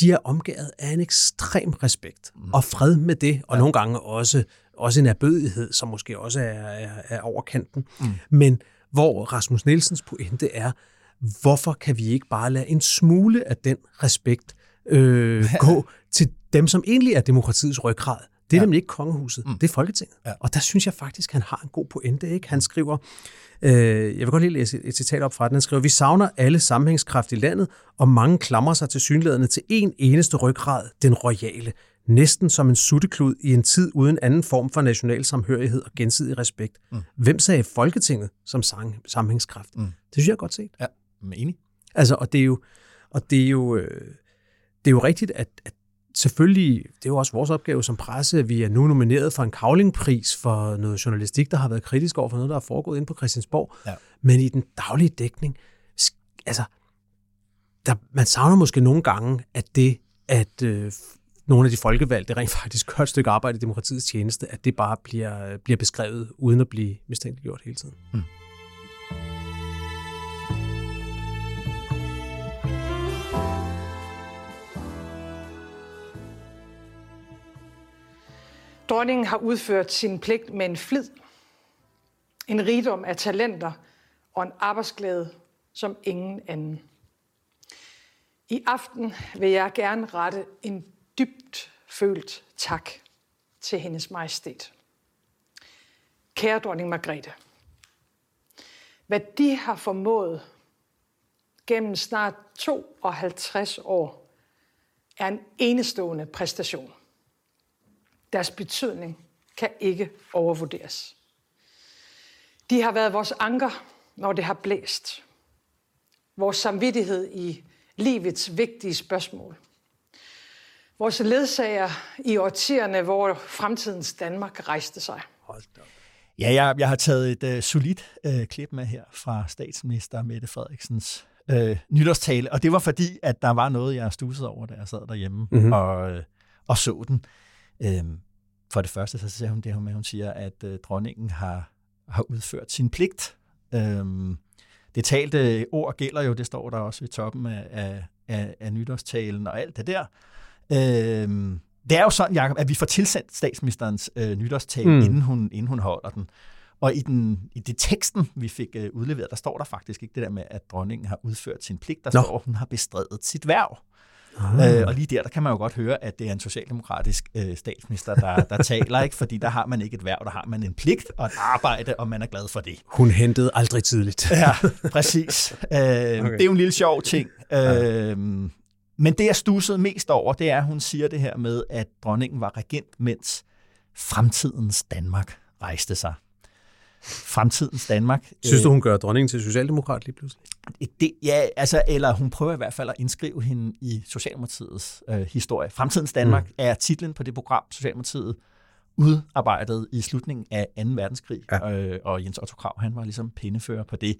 de er omgivet af en ekstrem respekt mm. og fred med det, og ja. nogle gange også, også en erbødighed, som måske også er, er, er over kanten. Mm. Men hvor Rasmus Nielsens pointe er, hvorfor kan vi ikke bare lade en smule af den respekt øh, <laughs> gå til dem, som egentlig er demokratiets ryggrad? Det er ja. nemlig ikke kongehuset, mm. det er Folketinget. Ja. Og der synes jeg faktisk, han har en god pointe. Ikke? Han skriver, øh, jeg vil godt lige læse et citat op fra den, han skriver, vi savner alle sammenhængskraft i landet, og mange klamrer sig til synlædende til en eneste ryggrad, den royale næsten som en sutteklud i en tid uden anden form for national samhørighed og gensidig respekt. Mm. Hvem sagde Folketinget som sang, sammenhængskraft? Mm. Det synes jeg er godt set. Ja, men enig. Altså, og det er jo, og det er jo, øh, det er jo rigtigt, at, at selvfølgelig, det er jo også vores opgave som presse, at vi er nu nomineret for en kavlingpris for noget journalistik, der har været kritisk over for noget, der er foregået inde på Christiansborg. Ja. Men i den daglige dækning, altså, der, man savner måske nogle gange, at det, at øh, nogle af de folkevalgte rent faktisk gør et stykke arbejde i demokratiets tjeneste, at det bare bliver, bliver beskrevet uden at blive mistænkeliggjort hele tiden. Mm. Dronningen har udført sin pligt med en flid, en rigdom af talenter og en arbejdsglæde som ingen anden. I aften vil jeg gerne rette en dybt følt tak til hendes majestæt. Kære dronning Margrethe, hvad de har formået gennem snart 52 år, er en enestående præstation. Deres betydning kan ikke overvurderes. De har været vores anker, når det har blæst. Vores samvittighed i livets vigtige spørgsmål – vores ledsager i årtierne, hvor fremtidens Danmark rejste sig. Hold da. Ja, jeg, jeg har taget et uh, solidt uh, klip med her fra statsminister Mette Frederiksens uh, nytårstale, og det var fordi, at der var noget, jeg stussede over, da jeg sad derhjemme mm-hmm. og, uh, og så den. Uh, for det første, så siger hun det her med, hun siger, at uh, dronningen har, har udført sin pligt. Uh, det talte ord gælder jo, det står der også i toppen af, af, af, af nytårstalen og alt det der. Øh, det er jo sådan, Jacob, at vi får tilsendt statsministerens øh, nytårstale, mm. inden, hun, inden hun holder den. Og i, den, i det teksten, vi fik øh, udleveret, der står der faktisk ikke det der med, at dronningen har udført sin pligt. Der Nå. står, at hun har bestredet sit værv. Ah. Øh, og lige der, der kan man jo godt høre, at det er en socialdemokratisk øh, statsminister, der, der <laughs> taler, ikke? fordi der har man ikke et værv, der har man en pligt og et arbejde, og man er glad for det. Hun hentede aldrig tidligt. ja, <laughs> præcis. Øh, okay. Det er jo en lille sjov ting. Øh, men det, jeg stussede mest over, det er, at hun siger det her med, at dronningen var regent, mens fremtidens Danmark rejste sig. Fremtidens Danmark. Synes du, hun gør dronningen til socialdemokrat lige pludselig? Det, ja, altså, eller hun prøver i hvert fald at indskrive hende i Socialdemokratiets øh, historie. Fremtidens Danmark mm. er titlen på det program, Socialdemokratiet udarbejdet i slutningen af 2. verdenskrig, ja. øh, og Jens Otto Krav, han var ligesom pindefører på det.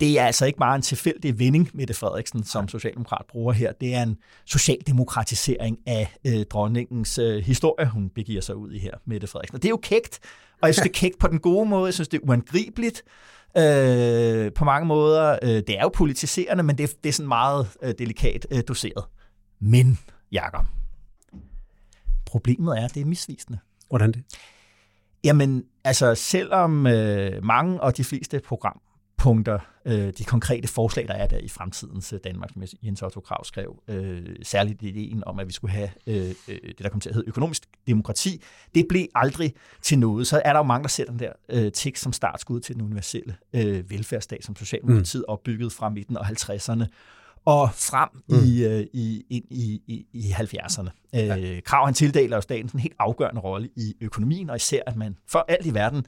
Det er altså ikke bare en tilfældig vending, Mette Frederiksen, som socialdemokrat bruger her. Det er en socialdemokratisering af øh, dronningens øh, historie, hun begiver sig ud i her, Mette Frederiksen. Og det er jo kægt, og jeg synes, det er kægt på den gode måde. Jeg synes, det er uangribeligt. Øh, på mange måder. Øh, det er jo politiserende, men det, det er sådan meget øh, delikat øh, doseret. Men, Jakob, problemet er, at det er misvisende. Hvordan det? Jamen, altså selvom øh, mange og de fleste program, punkter, øh, de konkrete forslag, der er der i fremtidens øh, Danmark, som Jens Otto Krav skrev, øh, særligt ideen om, at vi skulle have øh, øh, det, der kom til at hedde økonomisk demokrati, det blev aldrig til noget. Så er der jo mange, der sætter den der øh, tekst som startskud til den universelle øh, velfærdsstat, som Socialdemokratiet mm. opbyggede fra midten af 50'erne og frem mm. i, øh, i, i, i, i 70'erne. Ja. Øh, Krav han tildeler jo staten en helt afgørende rolle i økonomien, og især at man for alt i verden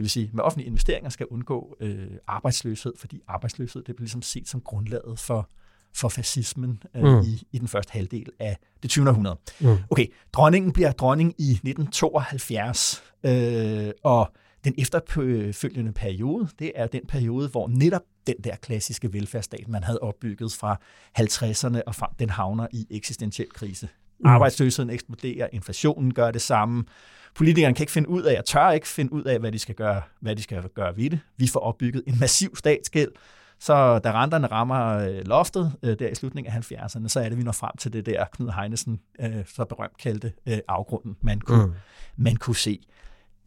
det vil sige, med offentlige investeringer skal undgå øh, arbejdsløshed, fordi arbejdsløshed det bliver ligesom set som grundlaget for, for fascismen øh, mm. i, i den første halvdel af det 20. århundrede. Mm. Okay, dronningen bliver dronning i 1972, øh, og den efterfølgende periode, det er den periode, hvor netop den der klassiske velfærdsstat, man havde opbygget fra 50'erne og frem, den havner i eksistentiel krise. Mm. Arbejdsløsheden eksploderer, inflationen gør det samme, Politikerne kan ikke finde ud af, og tør ikke finde ud af, hvad de skal gøre, hvad de skal gøre ved det. Vi får opbygget en massiv statsgæld, så da renterne rammer øh, loftet øh, der i slutningen af 70'erne, så er det, vi når frem til det der Knud Heinesen øh, så berømt kaldte afgrunden, man kunne, mm. man kunne se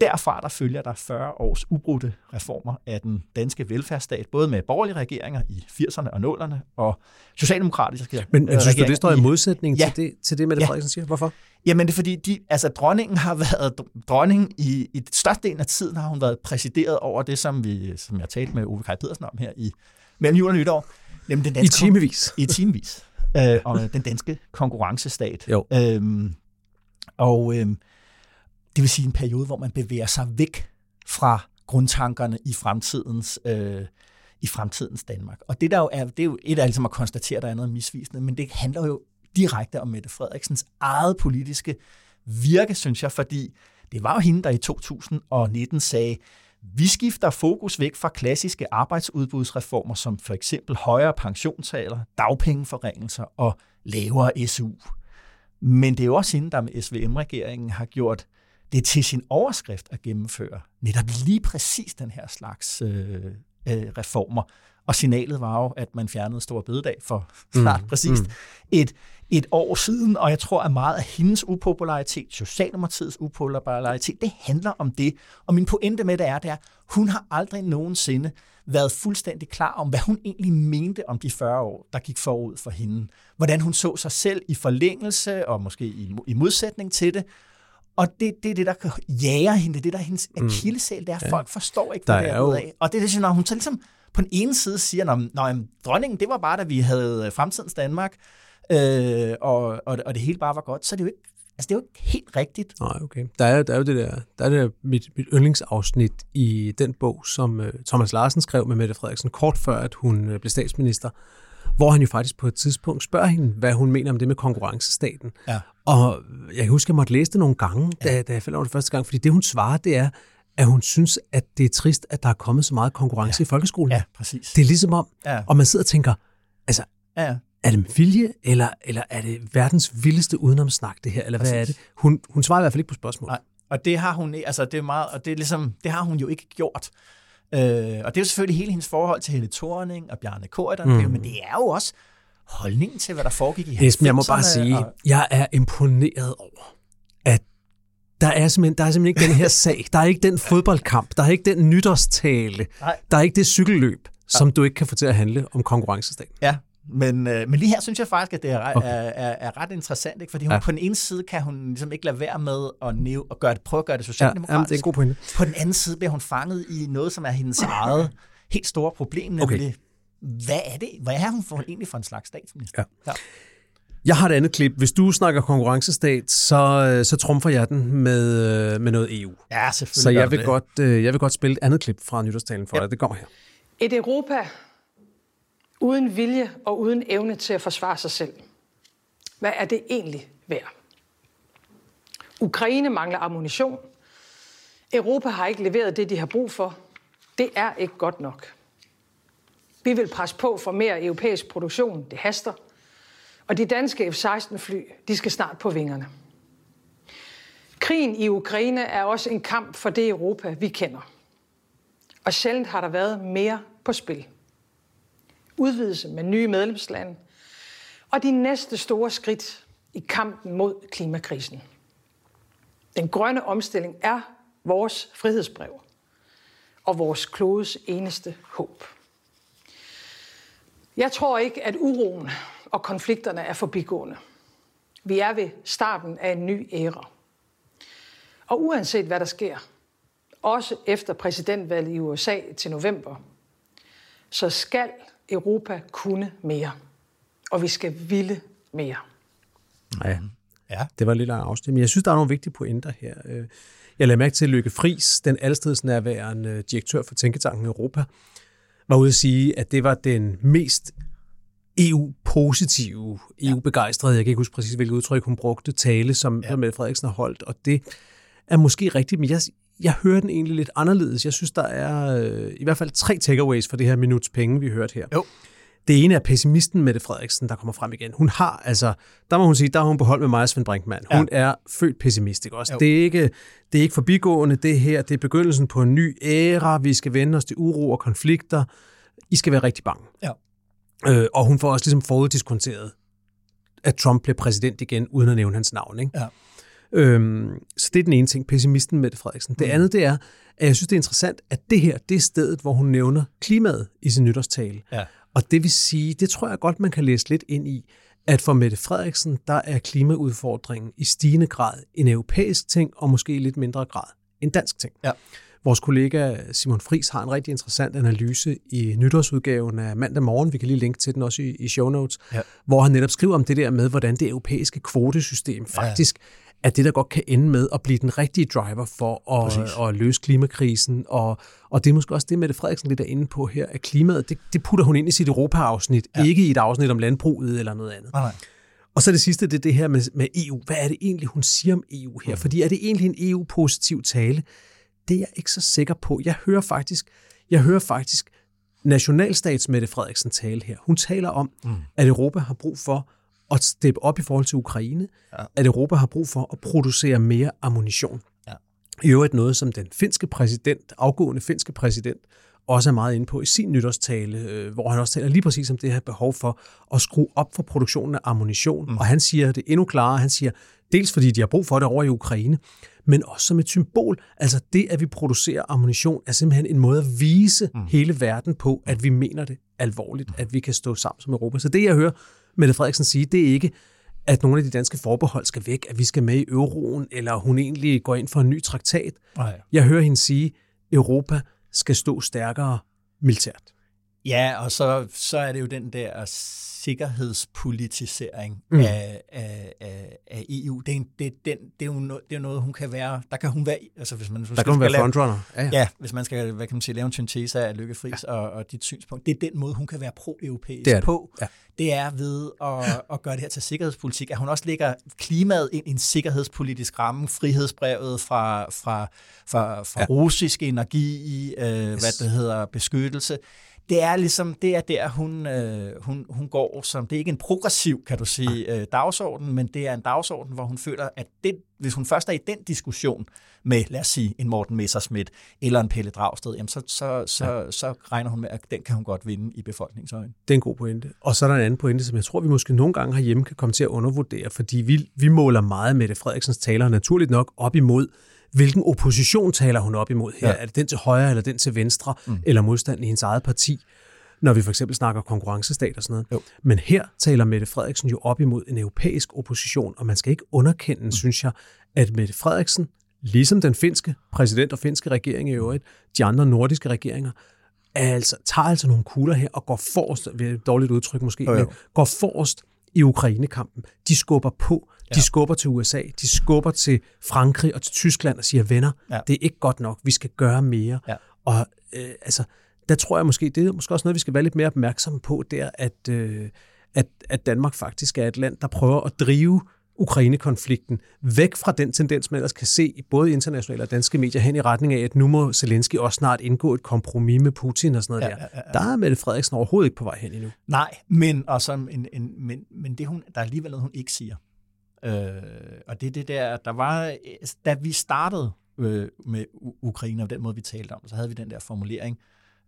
derfra der følger der 40 års ubrudte reformer af den danske velfærdsstat, både med borgerlige regeringer i 80'erne og 0'erne, og socialdemokratiske Men, men synes du, det står i modsætning ja. til, det, til det, Mette ja. Frederiksen siger? Hvorfor? Jamen det er fordi, de, altså, dronningen har været dronning i, i størstedelen af tiden, har hun været præsideret over det, som, vi, som jeg talte med Ove Kaj Pedersen om her i mellem jul og nytår. Nemlig den danske, I timevis. I timevis. øh, om den danske konkurrencestat. Jo. Øhm, og øhm, det vil sige en periode, hvor man bevæger sig væk fra grundtankerne i fremtidens, øh, i fremtidens Danmark. Og det der jo er, det er jo et af ligesom at konstatere, at der er noget misvisende, men det handler jo direkte om Mette Frederiksens eget politiske virke, synes jeg, fordi det var jo hende, der i 2019 sagde, vi skifter fokus væk fra klassiske arbejdsudbudsreformer, som for eksempel højere pensionsalder, dagpengeforringelser og lavere SU. Men det er jo også hende, der med SVM-regeringen har gjort det er til sin overskrift at gennemføre netop lige præcis den her slags øh, øh, reformer. Og signalet var jo, at man fjernede Stor Bededag for snart mm, præcis mm. Et, et år siden, og jeg tror, at meget af hendes upopularitet, Socialdemokratiets upopularitet, det handler om det. Og min pointe med det er, det er, hun har aldrig nogensinde været fuldstændig klar om, hvad hun egentlig mente om de 40 år, der gik forud for hende. Hvordan hun så sig selv i forlængelse, og måske i, i modsætning til det, og det, det er det, der jager hende, det er det, der er hendes mm. akillesæl, det er, at ja. folk forstår ikke, hvad der det er jo... af. Og det er det, når hun så ligesom på den ene side siger, at dronningen, det var bare, da vi havde fremtidens Danmark, øh, og, og, og det hele bare var godt, så er det jo ikke Altså, det er jo ikke helt rigtigt. Nej, okay. Der er, der er jo det der, der er det der mit, mit yndlingsafsnit i den bog, som uh, Thomas Larsen skrev med Mette Frederiksen kort før, at hun uh, blev statsminister, hvor han jo faktisk på et tidspunkt spørger hende, hvad hun mener om det med konkurrencestaten. Ja. Og jeg kan huske, at jeg måtte læse det nogle gange, da, ja. da jeg faldt over det første gang, fordi det, hun svarer, det er, at hun synes, at det er trist, at der er kommet så meget konkurrence ja. i folkeskolen. Ja, præcis. Det er ligesom om, ja. og man sidder og tænker, altså, ja. er det med vilje, eller, eller er det verdens vildeste udenomsnak, det her, eller præcis. hvad er det? Hun, hun svarer i hvert fald ikke på spørgsmål. Nej. Og det har hun, altså det er meget, og det er ligesom, det har hun jo ikke gjort. Øh, og det er jo selvfølgelig hele hendes forhold til Helle Thorning og Bjarne Korydon, mm. men det er jo også holdningen til, hvad der foregik i Esben, jeg må bare sige, og... jeg er imponeret over, at der er, simpelthen, der er simpelthen ikke den her sag. Der er ikke den fodboldkamp. Der er ikke den nytårstale. Nej. Der er ikke det cykelløb, som du ikke kan få til at handle om konkurrencestaten. Ja, men, øh, men lige her synes jeg faktisk, at det er, okay. er, er, er ret interessant, ikke? fordi hun, ja. på den ene side kan hun ligesom ikke lade være med at, næve, at gøre det, prøve at gøre det socialdemokratisk. Ja, det er en god pointe. På den anden side bliver hun fanget i noget, som er hendes eget helt store problem, nemlig okay. hvad er det? Hvad er hun for, egentlig for en slags statsminister? Ja. Ja. Jeg har et andet klip. Hvis du snakker konkurrencestat, så, øh, så trumfer jeg den med, øh, med noget EU. Ja, selvfølgelig. Så jeg vil, det. godt, øh, jeg vil godt spille et andet klip fra nytårstalen for ja. dig. Det kommer her. Et Europa uden vilje og uden evne til at forsvare sig selv. Hvad er det egentlig værd? Ukraine mangler ammunition. Europa har ikke leveret det, de har brug for. Det er ikke godt nok. Vi vil presse på for mere europæisk produktion. Det haster. Og de danske F-16-fly, de skal snart på vingerne. Krigen i Ukraine er også en kamp for det Europa, vi kender. Og sjældent har der været mere på spil udvidelse med nye medlemslande og de næste store skridt i kampen mod klimakrisen. Den grønne omstilling er vores frihedsbrev og vores klodes eneste håb. Jeg tror ikke, at uroen og konflikterne er forbigående. Vi er ved starten af en ny æra. Og uanset hvad der sker, også efter præsidentvalget i USA til november, så skal Europa kunne mere. Og vi skal ville mere. Ja, Ja. det var lidt af afstemning. Men jeg synes, der er nogle vigtige pointer her. Øh, Jeg lagde mærke til, at Lykke Friis, den alstedsnærværende direktør for Tænketanken Europa, var ude at sige, at det var den mest EU-positive, EU-begejstrede, jeg kan ikke huske præcis, hvilket udtryk hun brugte, tale, som ja. Mette Frederiksen har holdt. Og det er måske rigtigt, men jeg, jeg hører den egentlig lidt anderledes. Jeg synes, der er øh, i hvert fald tre takeaways for det her minuts penge, vi hørte her. Jo. Det ene er pessimisten Mette Frederiksen, der kommer frem igen. Hun har, altså, der må hun sige, der har hun på hold med mig Svend Brinkmann. Hun ja. er født pessimist, ikke også? Jo. Det er ikke, det er ikke forbigående, det her, det er begyndelsen på en ny æra, vi skal vende os til uro og konflikter. I skal være rigtig bange. Ja. Øh, og hun får også ligesom foruddiskonteret, at Trump bliver præsident igen, uden at nævne hans navn. Ikke? Ja. Øhm, så det er den ene ting, pessimisten Mette Frederiksen. Det andet, det er, at jeg synes, det er interessant, at det her, det er stedet, hvor hun nævner klimaet i sin nytårstale. Ja. Og det vil sige, det tror jeg godt, man kan læse lidt ind i, at for Mette Frederiksen, der er klimaudfordringen i stigende grad en europæisk ting, og måske i lidt mindre grad en dansk ting. Ja. Vores kollega Simon Fris har en rigtig interessant analyse i nytårsudgaven af mandag morgen. Vi kan lige linke til den også i, i show notes, Ja. hvor han netop skriver om det der med, hvordan det europæiske kvotesystem faktisk er det, der godt kan ende med at blive den rigtige driver for at, at løse klimakrisen. Og, og det er måske også det, Mette Frederiksen lidt er inde på her, at klimaet, det, det putter hun ind i sit Europa-afsnit, ja. ikke i et afsnit om landbruget eller noget andet. Nej, nej. Og så det sidste, det er det her med, med EU. Hvad er det egentlig, hun siger om EU her? Fordi er det egentlig en EU-positiv tale? Det er jeg ikke så sikker på. Jeg hører faktisk, jeg hører faktisk nationalstats Mette Frederiksen tale her. Hun taler om, mm. at Europa har brug for at steppe op i forhold til Ukraine, ja. at Europa har brug for at producere mere ammunition. Ja. I øvrigt noget, som den finske præsident, afgående finske præsident, også er meget inde på i sin nytårstale, øh, hvor han også taler lige præcis om det her behov for at skrue op for produktionen af ammunition. Mm. Og han siger det endnu klarere. Han siger, dels fordi de har brug for det over i Ukraine, men også som et symbol. Altså det, at vi producerer ammunition, er simpelthen en måde at vise mm. hele verden på, at vi mener det alvorligt, at vi kan stå sammen som Europa. Så det, jeg hører Mette Frederiksen sige, det er ikke, at nogle af de danske forbehold skal væk, at vi skal med i euroen, eller hun egentlig går ind for en ny traktat. Nej. Jeg hører hende sige, Europa skal stå stærkere militært. Ja, og så, så er det jo den der sikkerhedspolitisering mm. af, af, af, af EU. Det er, en, det, den, det, er jo no, det er noget, hun kan være... Der kan hun være... Altså, hvis man, Der man kan hun skal være lave- frontrunner. Ja, ja. Ja, hvis man skal hvad kan man sige, lave en syntese af Lykke Friis ja. og, og dit synspunkt. Det er den måde, hun kan være pro-europæisk Det det. på. Ja. Det er ved at, at gøre det her til sikkerhedspolitik. At hun også lægger klimaet ind i en sikkerhedspolitisk ramme. Frihedsbrevet fra, fra, fra, fra Ja. russisk energi, øh, hvad det hedder, beskyttelse. Det er ligesom, det er der, hun, øh, hun, hun går som, det er ikke en progressiv, kan du sige, øh, dagsorden, men det er en dagsorden, hvor hun føler, at det, hvis hun først er i den diskussion med, lad os sige, en Morten Messerschmidt eller en Pelle Dragsted, jamen så, så, så, ja. så regner hun med, at den kan hun godt vinde i befolkningsøjen. Det er en god pointe. Og så er der en anden pointe, som jeg tror, vi måske nogle gange herhjemme kan komme til at undervurdere, fordi vi, vi måler meget Mette Frederiksens taler naturligt nok op imod, hvilken opposition taler hun op imod her. Ja. Er det den til højre, eller den til venstre, mm. eller modstand i hendes eget parti? Når vi for eksempel snakker konkurrencestat og sådan noget. Jo. Men her taler Mette Frederiksen jo op imod en europæisk opposition, og man skal ikke underkende, mm. synes jeg, at Mette Frederiksen, ligesom den finske præsident og finske regering i øvrigt, de andre nordiske regeringer, altså, tager altså nogle kugler her og går forrest, er et dårligt udtryk måske, Jo, jo. men går forrest i Ukrainekampen. De skubber på, de Ja. skubber til USA, de skubber til Frankrig og til Tyskland og siger, venner, Ja. det er ikke godt nok, vi skal gøre mere. Ja. Og øh, altså, der tror jeg måske, det er måske også noget, vi skal være lidt mere opmærksomme på, der at, øh, at, at Danmark faktisk er et land, der prøver at drive Ukraine-konflikten væk fra den tendens, man ellers kan se i både internationale og danske medier hen i retning af, at nu må Zelensky også snart indgå et kompromis med Putin og sådan noget Ja, der. ja, ja, Der er Mette Frederiksen overhovedet ikke på vej hen endnu. Nej, men, og så en, en, men, men det hun, der er alligevel noget, hun ikke siger. Øh, og det er det der, der var, øh, da vi startede øh, med Ukraine, og den måde, vi talte om så havde vi den der formulering,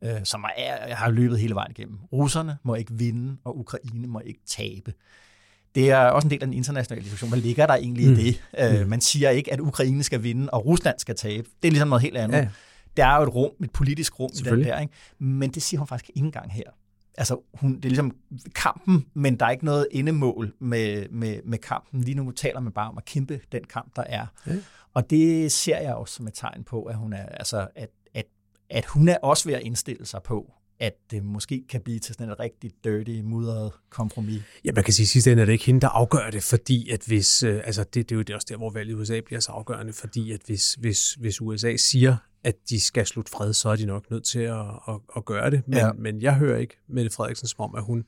øh, som er, jeg har løbet hele vejen igennem. Russerne må ikke vinde, og Ukraine må ikke tabe. Det er også en del af den internationale diskussion. Hvad ligger der egentlig Mm. i det? Øh, man siger ikke, at Ukraine skal vinde, og Rusland skal tabe. Det er ligesom noget helt andet. Ja. Der er jo et rum, et politisk rum i den der, ikke? men det siger hun faktisk ikke engang her. Altså, hun, det er ligesom kampen, men der er ikke noget endemål med, med, med kampen. Lige nu taler man bare om at kæmpe den kamp, der er. Ja. Og det ser jeg også som et tegn på, at hun er, altså, at, at, at hun er også ved at indstille sig på, at det måske kan blive til sådan et rigtig dirty, mudret kompromis. Ja, man kan sige, at sidste ende er det ikke hende, der afgør det, fordi at hvis, øh, altså det, det er jo det også der, hvor valget i USA bliver så afgørende, fordi at hvis, hvis, hvis USA siger, at de skal slutte fred, så er de nok nødt til at, at, at gøre det. Men, ja. men jeg hører ikke Mette Frederiksen som om, at hun,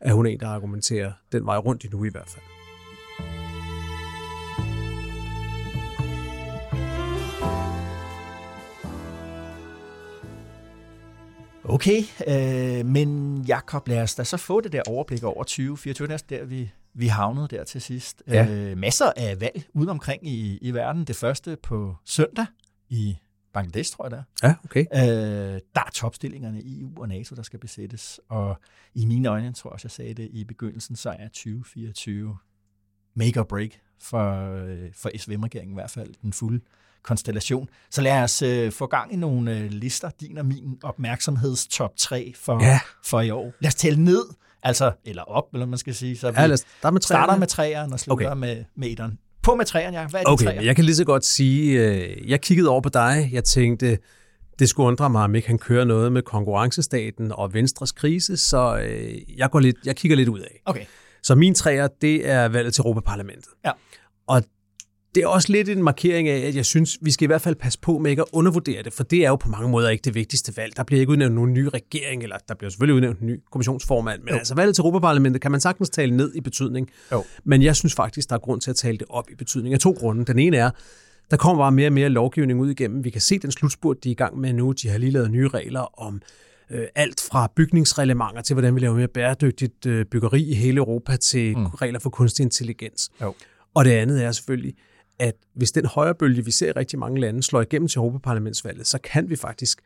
at hun er en, der argumenterer den vej rundt i nu i hvert fald. Okay, øh, men Jakob, lad os da så få det der overblik over 2024. Det er der, vi, vi havnede der til sidst. Ja. Øh, masser af valg ude omkring i, i verden. Det første på søndag i Bangladesh, tror jeg der. Ja, okay. Øh, der er topstillingerne i EU og NATO, der skal besættes. Og i mine øjne, tror jeg også, jeg sagde det i begyndelsen, så er 2024 make or break for, øh, for SVM-regeringen i hvert fald, den fulde konstellation. Så lad os øh, få gang i nogle øh, lister, din og min opmærksomhedstop 3 for, ja. for i år. Lad os tælle ned, altså, eller op, eller man skal sige. Så vi ja, lad os starte med starter med træerne og slutter okay. med, med etteren. På med træerne, ja. Hvad er okay, træer? jeg kan lige så godt sige, øh, jeg kiggede over på dig, jeg tænkte, det skulle undre mig, om ikke han kører noget med konkurrencestaten og Venstres krise, så øh, jeg, går lidt, jeg kigger lidt ud af. Okay. Så min træer, det er valget til Europaparlamentet. Ja. Og det er også lidt en markering af, at jeg synes, vi skal i hvert fald passe på med ikke at undervurdere det, for det er jo på mange måder ikke det vigtigste valg. Der bliver ikke udnævnt nogen ny regering, eller der bliver selvfølgelig udnævnt en ny kommissionsformand, men jo. altså valget til Europaparlamentet kan man sagtens tale ned i betydning. Jo. Men jeg synes faktisk, der er grund til at tale det op i betydning af to grunde. Den ene er, der kommer bare mere og mere lovgivning ud igennem. Vi kan se den slutspurt, de er i gang med nu. De har lige lavet nye regler om øh, alt fra bygningsreglementer til, hvordan vi laver mere bæredygtigt øh, byggeri i hele Europa, til mm. regler for kunstig intelligens. Jo. Og det andet er selvfølgelig, at hvis den højrebølge, vi ser i rigtig mange lande, slår igennem til Europaparlamentsvalget, så kan vi faktisk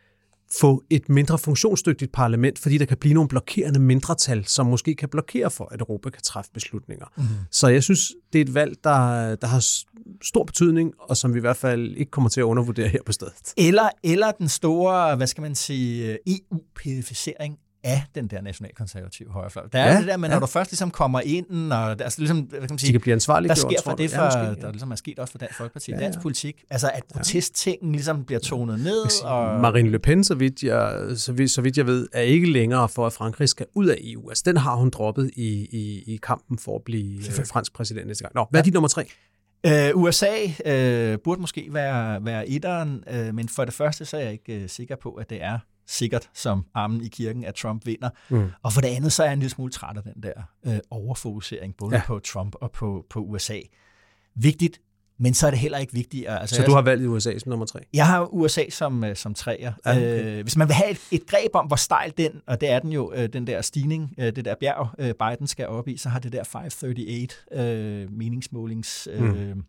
få et mindre funktionsdygtigt parlament, fordi der kan blive nogle blokerende mindretal, som måske kan blokere for, at Europa kan træffe beslutninger. Mm. Så jeg synes, det er et valg, der, der har stor betydning, og som vi i hvert fald ikke kommer til at undervurdere her på stedet. Eller, eller den store, hvad skal man sige, EU-pædificering af den der nationalkonservative højrefløj. Der er ja, det der, men ja. når du først ligesom kommer ind, og altså ligesom, hvad kan man sige, De kan blive ansvarlige der sker for det, for, ja, måske, ja. der ligesom er sket også for Dansk Folkeparti ja, ja. dansk politik. Altså at protesttingen ligesom bliver tonet ned. Sige, og... Marine Le Pen, så vidt, jeg, så, vidt, så vidt jeg ved, er ikke længere for, at Frankrig skal ud af EU. Altså den har hun droppet i, i, i kampen for at blive fransk præsident næste gang. Nå, hvad er ja. dit nummer tre? Uh, USA uh, burde måske være, være etteren, uh, men for det første så er jeg ikke uh, sikker på, at det er sikkert som armen i kirken, at Trump vinder. Mm. Og for det andet, så er jeg en lille smule træt af den der øh, overfokusering, både ja. på Trump og på, på USA. Vigtigt, men så er det heller ikke vigtigt. Altså, så du har valgt USA som nummer tre? Jeg har USA som, øh, som treer. Ja, okay. øh, hvis man vil have et, et greb om, hvor stejl den, og det er den jo, øh, den der stigning, øh, det der bjerg, øh, Biden skal op i, så har det der 538 øh, meningsmålings... Øh, mm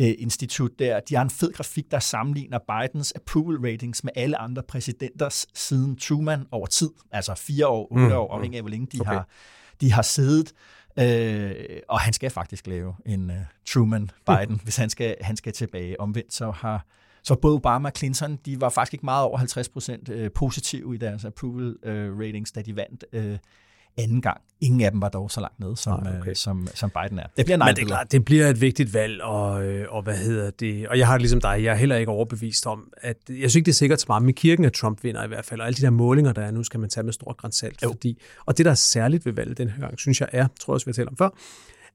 øh, institut der. De har en fed grafik, der sammenligner Bidens approval ratings med alle andre præsidenters siden Truman over tid. Altså fire år, otte mm. år, afhængig af hvor længe de, okay. har, de har siddet. Øh, og han skal faktisk lave en uh, Truman-Biden, mm. hvis han skal, han skal tilbage. Omvendt så har så både Obama og Clinton, de var faktisk ikke meget over 50 procent øh, positive i deres approval uh, ratings, da de vandt uh, anden gang. Ingen af dem var dog så langt nede, som, Nej, okay. øh, som, som Biden er. Det bliver Men det er klart, det bliver et vigtigt valg, og, øh, og hvad hedder det? Og jeg har det ligesom dig, jeg er heller ikke overbevist om, at jeg synes ikke, det er sikkert så meget med kirken, at Trump vinder i hvert fald, og alle de der målinger, der er nu, skal man tage med stor grænsalt. Fordi, og det, der er særligt ved valget den her gang, synes jeg er, tror jeg også, vi har talt om før,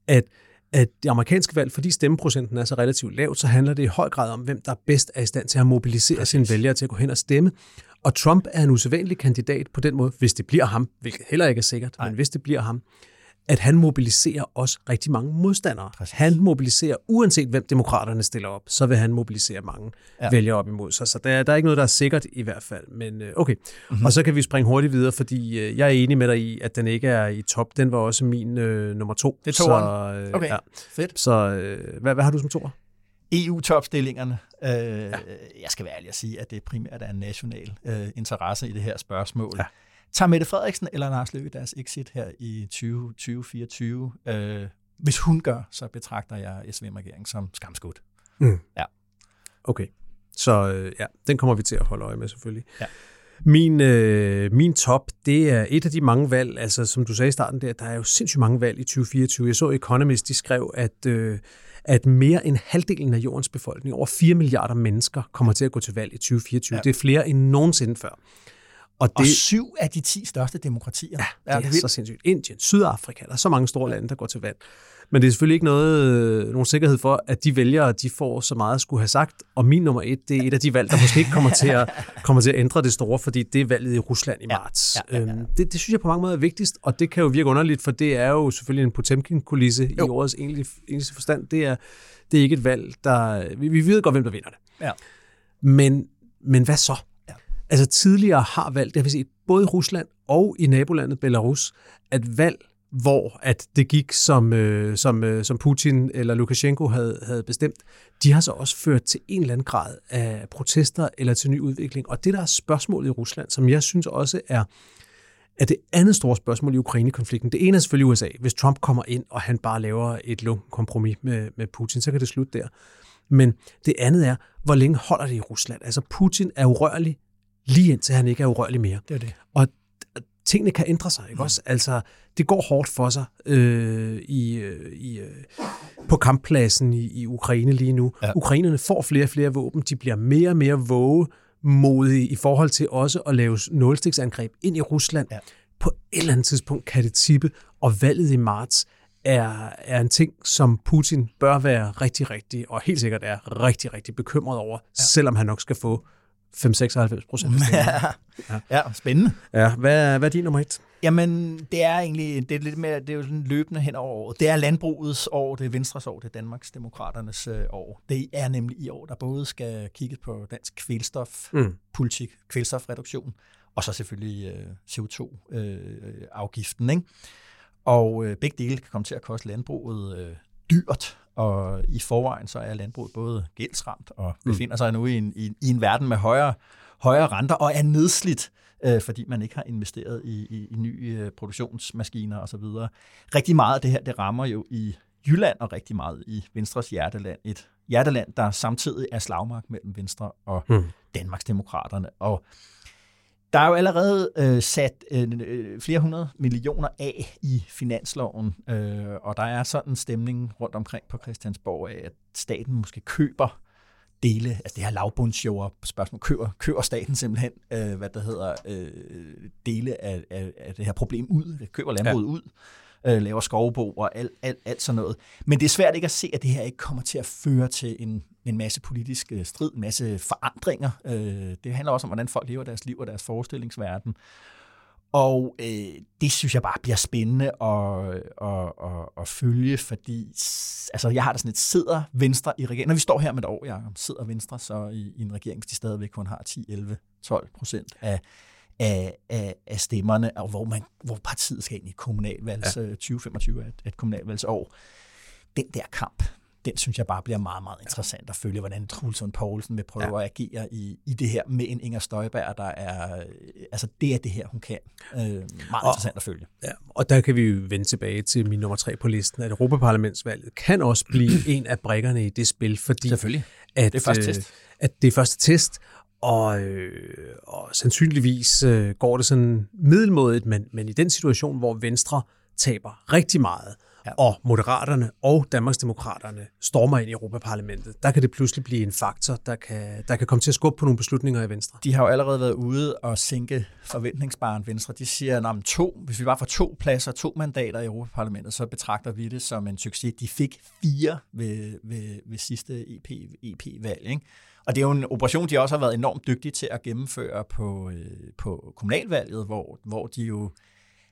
at at det amerikanske valg, fordi stemmeprocenten er så relativt lav, så handler det i høj grad om, hvem der bedst er i stand til at mobilisere Præcis. sine vælgere til at gå hen og stemme. Og Trump er en usædvanlig kandidat på den måde, hvis det bliver ham, hvilket heller ikke er sikkert, Nej. men hvis det bliver ham, at han mobiliserer også rigtig mange modstandere. Præcis. Han mobiliserer, uanset hvem demokraterne stiller op, så vil han mobilisere mange ja. vælgere op imod sig. Så der, der er ikke noget, der er sikkert i hvert fald. Men øh, okay, mm-hmm. og så kan vi springe hurtigt videre, fordi øh, jeg er enig med dig i, at den ikke er i top. Den var også min øh, nummer to. Det er toeren? Så, øh, okay, ja. fedt. Så øh, hvad, hvad har du som toer? EU-topstillingerne. Øh, ja. Jeg skal være ærlig at sige, at det primært er en national øh, interesse i det her spørgsmål. Ja. Tager Mette Frederiksen eller Lars Løkke deres exit her i 2024? Øh, hvis hun gør, så betragter jeg SVM-regeringen som skamskudt. Mm. Ja. Okay. Så øh, ja, den kommer vi til at holde øje med selvfølgelig. Ja. Min, øh, min top, det er et af de mange valg, altså som du sagde i starten der, der er jo sindssygt mange valg i 2024. Jeg så Economist, de skrev, at, øh, at mere end halvdelen af jordens befolkning, over 4 milliarder mennesker, kommer til at gå til valg i 2024. Ja. Det er flere end nogensinde før. Og, det, og syv af de 10 største demokratier. Ja, det, er, det er så sindssygt. Indien, Sydafrika, der er så mange store lande, der går til valg. Men det er selvfølgelig ikke noget, øh, nogen sikkerhed for, at de vælgere, de får så meget at skulle have sagt. Og min nummer et, det er et af de valg, der måske ikke kommer til at, <laughs> kommer til at ændre det store, fordi det er valget i Rusland i marts. Ja, ja, ja, ja. Øhm, det, det synes jeg på mange måder er vigtigst, og det kan jo virke underligt, for det er jo selvfølgelig en Potemkin-kulisse i ordets egentlige forstand. Det er, det er ikke et valg, der... Vi, vi ved godt, hvem der vinder det. Ja. Men, men hvad så? Altså tidligere har valgt, det har vi set både i Rusland og i nabolandet Belarus, at valg hvor at det gik, som, øh, som, øh, som Putin eller Lukashenko havde, havde bestemt, de har så også ført til en eller anden grad af protester eller til ny udvikling. Og det, der er spørgsmålet i Rusland, som jeg synes også er, er det andet store spørgsmål i Ukraine-konflikten. Det ene er selvfølgelig USA. Hvis Trump kommer ind, og han bare laver et lunken kompromis med, med Putin, så kan det slutte der. Men det andet er, hvor længe holder det i Rusland? Altså Putin er urørlig, lige indtil han ikke er urørlig mere. Det er det. Og tingene kan ændre sig, ikke mm. også? Altså, det går hårdt for sig øh, i, øh, i, øh, på kamppladsen i, i Ukraine lige nu. Ja. Ukrainerne får flere og flere våben, de bliver mere og mere vågemodige i forhold til også at lave nålstiksangreb ind i Rusland. Ja. På et eller andet tidspunkt kan det tippe, og valget i marts er, er en ting, som Putin bør være rigtig, rigtig, og helt sikkert er rigtig, rigtig bekymret over, ja. selvom han nok skal få 5-96 procent. Ja. <laughs> ja. ja, spændende. Ja, hvad, hvad er din nummer et? Jamen, det er egentlig det er lidt mere, det er jo sådan løbende hen over året. Det er landbrugets år, det er Venstres år, det er Danmarks Demokraternes øh, år. Det er nemlig i år, der både skal kigge på dansk kvælstofpolitik, mm. kvælstofreduktion, og så selvfølgelig øh, CO2-afgiften. Øh, ikke? Og øh, begge dele kan komme til at koste landbruget øh, dyrt, og i forvejen så er landbruget både gældsramt og mm. befinder sig nu i en, i, i en verden med højere, højere renter og er nedslidt, øh, fordi man ikke har investeret i, i, i nye øh, produktionsmaskiner osv. Rigtig meget af det her, det rammer jo i Jylland og rigtig meget i Venstres hjerteland. Et hjerteland, der samtidig er slagmark mellem Venstre og mm. Danmarksdemokraterne. Og der er jo allerede øh, sat øh, øh, flere hundrede millioner af i finansloven, øh, og der er sådan en stemning rundt omkring på Christiansborg af, at staten måske køber dele, altså det her lavbundsjord spørgsmål, køber, køber staten simpelthen, øh, hvad der hedder, øh, dele af, af, af det her problem ud, køber landbruget ja. ud, øh, laver skovbo og alt, alt, alt sådan noget. Men det er svært ikke at se, at det her ikke kommer til at føre til en, en masse politisk øh, strid, en masse forandringer. Øh, det handler også om, hvordan folk lever deres liv og deres forestillingsverden. Og øh, det synes jeg bare bliver spændende at, at, at, at følge, fordi altså, jeg har da sådan et, sidder Venstre i regeringen, når vi står her med et år, jeg sidder Venstre så i, i en regering, hvis de stadigvæk kun har 10, 11, 12 procent af, af, af, af stemmerne, og hvor, man, hvor partiet skal ind i kommunalvalgs, ja. 2025 er et, et kommunalvalgsår. Den der kamp, den synes jeg bare bliver meget, meget interessant at følge, hvordan Truls Poulsen vil prøve ja. at agere i, i det her med en Inger Støjberg, der er, altså det er det her, hun kan. Øh, meget og, interessant at følge. Ja, og der kan vi jo vende tilbage til min nummer tre på listen, at Europaparlamentsvalget kan også blive <clears throat> en af brækkerne i det spil, fordi Selvfølgelig. At, det er første test. Øh, at det er første test, og, øh, og sandsynligvis øh, går det sådan middelmådigt, men, men i den situation, hvor Venstre taber rigtig meget, ja. og Moderaterne og Danmarksdemokraterne stormer ind i Europaparlamentet, der kan det pludselig blive en faktor, der kan, der kan komme til at skubbe på nogle beslutninger i Venstre. De har jo allerede været ude og sænke forventningsbaren Venstre. De siger, at to, hvis vi bare får to pladser, to mandater i Europaparlamentet, så betragter vi det som en succes. De fik fire ved, ved, ved sidste EP, EP-valg. Ikke? Og det er jo en operation, de også har været enormt dygtige til at gennemføre på, øh, på kommunalvalget, hvor, hvor de jo...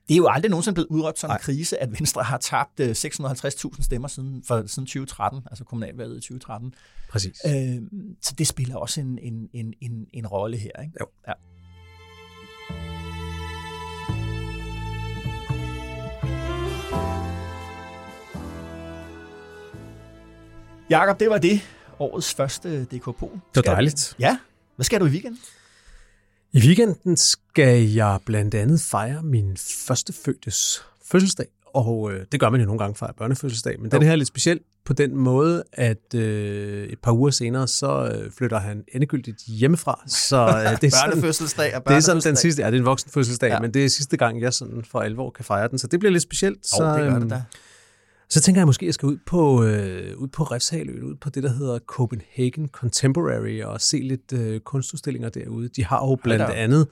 Det er jo aldrig nogensinde blevet udråbt som en krise, at Venstre har tabt 650.000 øh, stemmer siden, for, siden 2013, altså kommunalvalget i 2013. Præcis. Øh, så det spiller også en, en, en, en, en rolle her. Ikke? Jo. Ja. Jakob, det var det årets første DKP. Det var dejligt. Ja. Hvad skal du i weekenden? I weekenden skal jeg blandt andet fejre min første fødtes fødselsdag, og øh, det gør man jo nogle gange fra børnefødselsdag, men den her er lidt speciel på den måde, at øh, et par uger senere, så øh, flytter han endegyldigt hjemmefra. Så øh, <laughs> det er børnefødselsdag og det er sådan den børnefødselsdag. sidste, ja, det er en voksen fødselsdag, Ja. men det er sidste gang, jeg sådan for alvor kan fejre den, så det bliver lidt specielt. Så, Åh, det gør øhm, det da. Så tænker jeg måske, at jeg skal ud på, øh, ud på Refshaløen, ud på det, der hedder Copenhagen Contemporary, og se lidt øh, kunstudstillinger derude. De har jo blandt andet,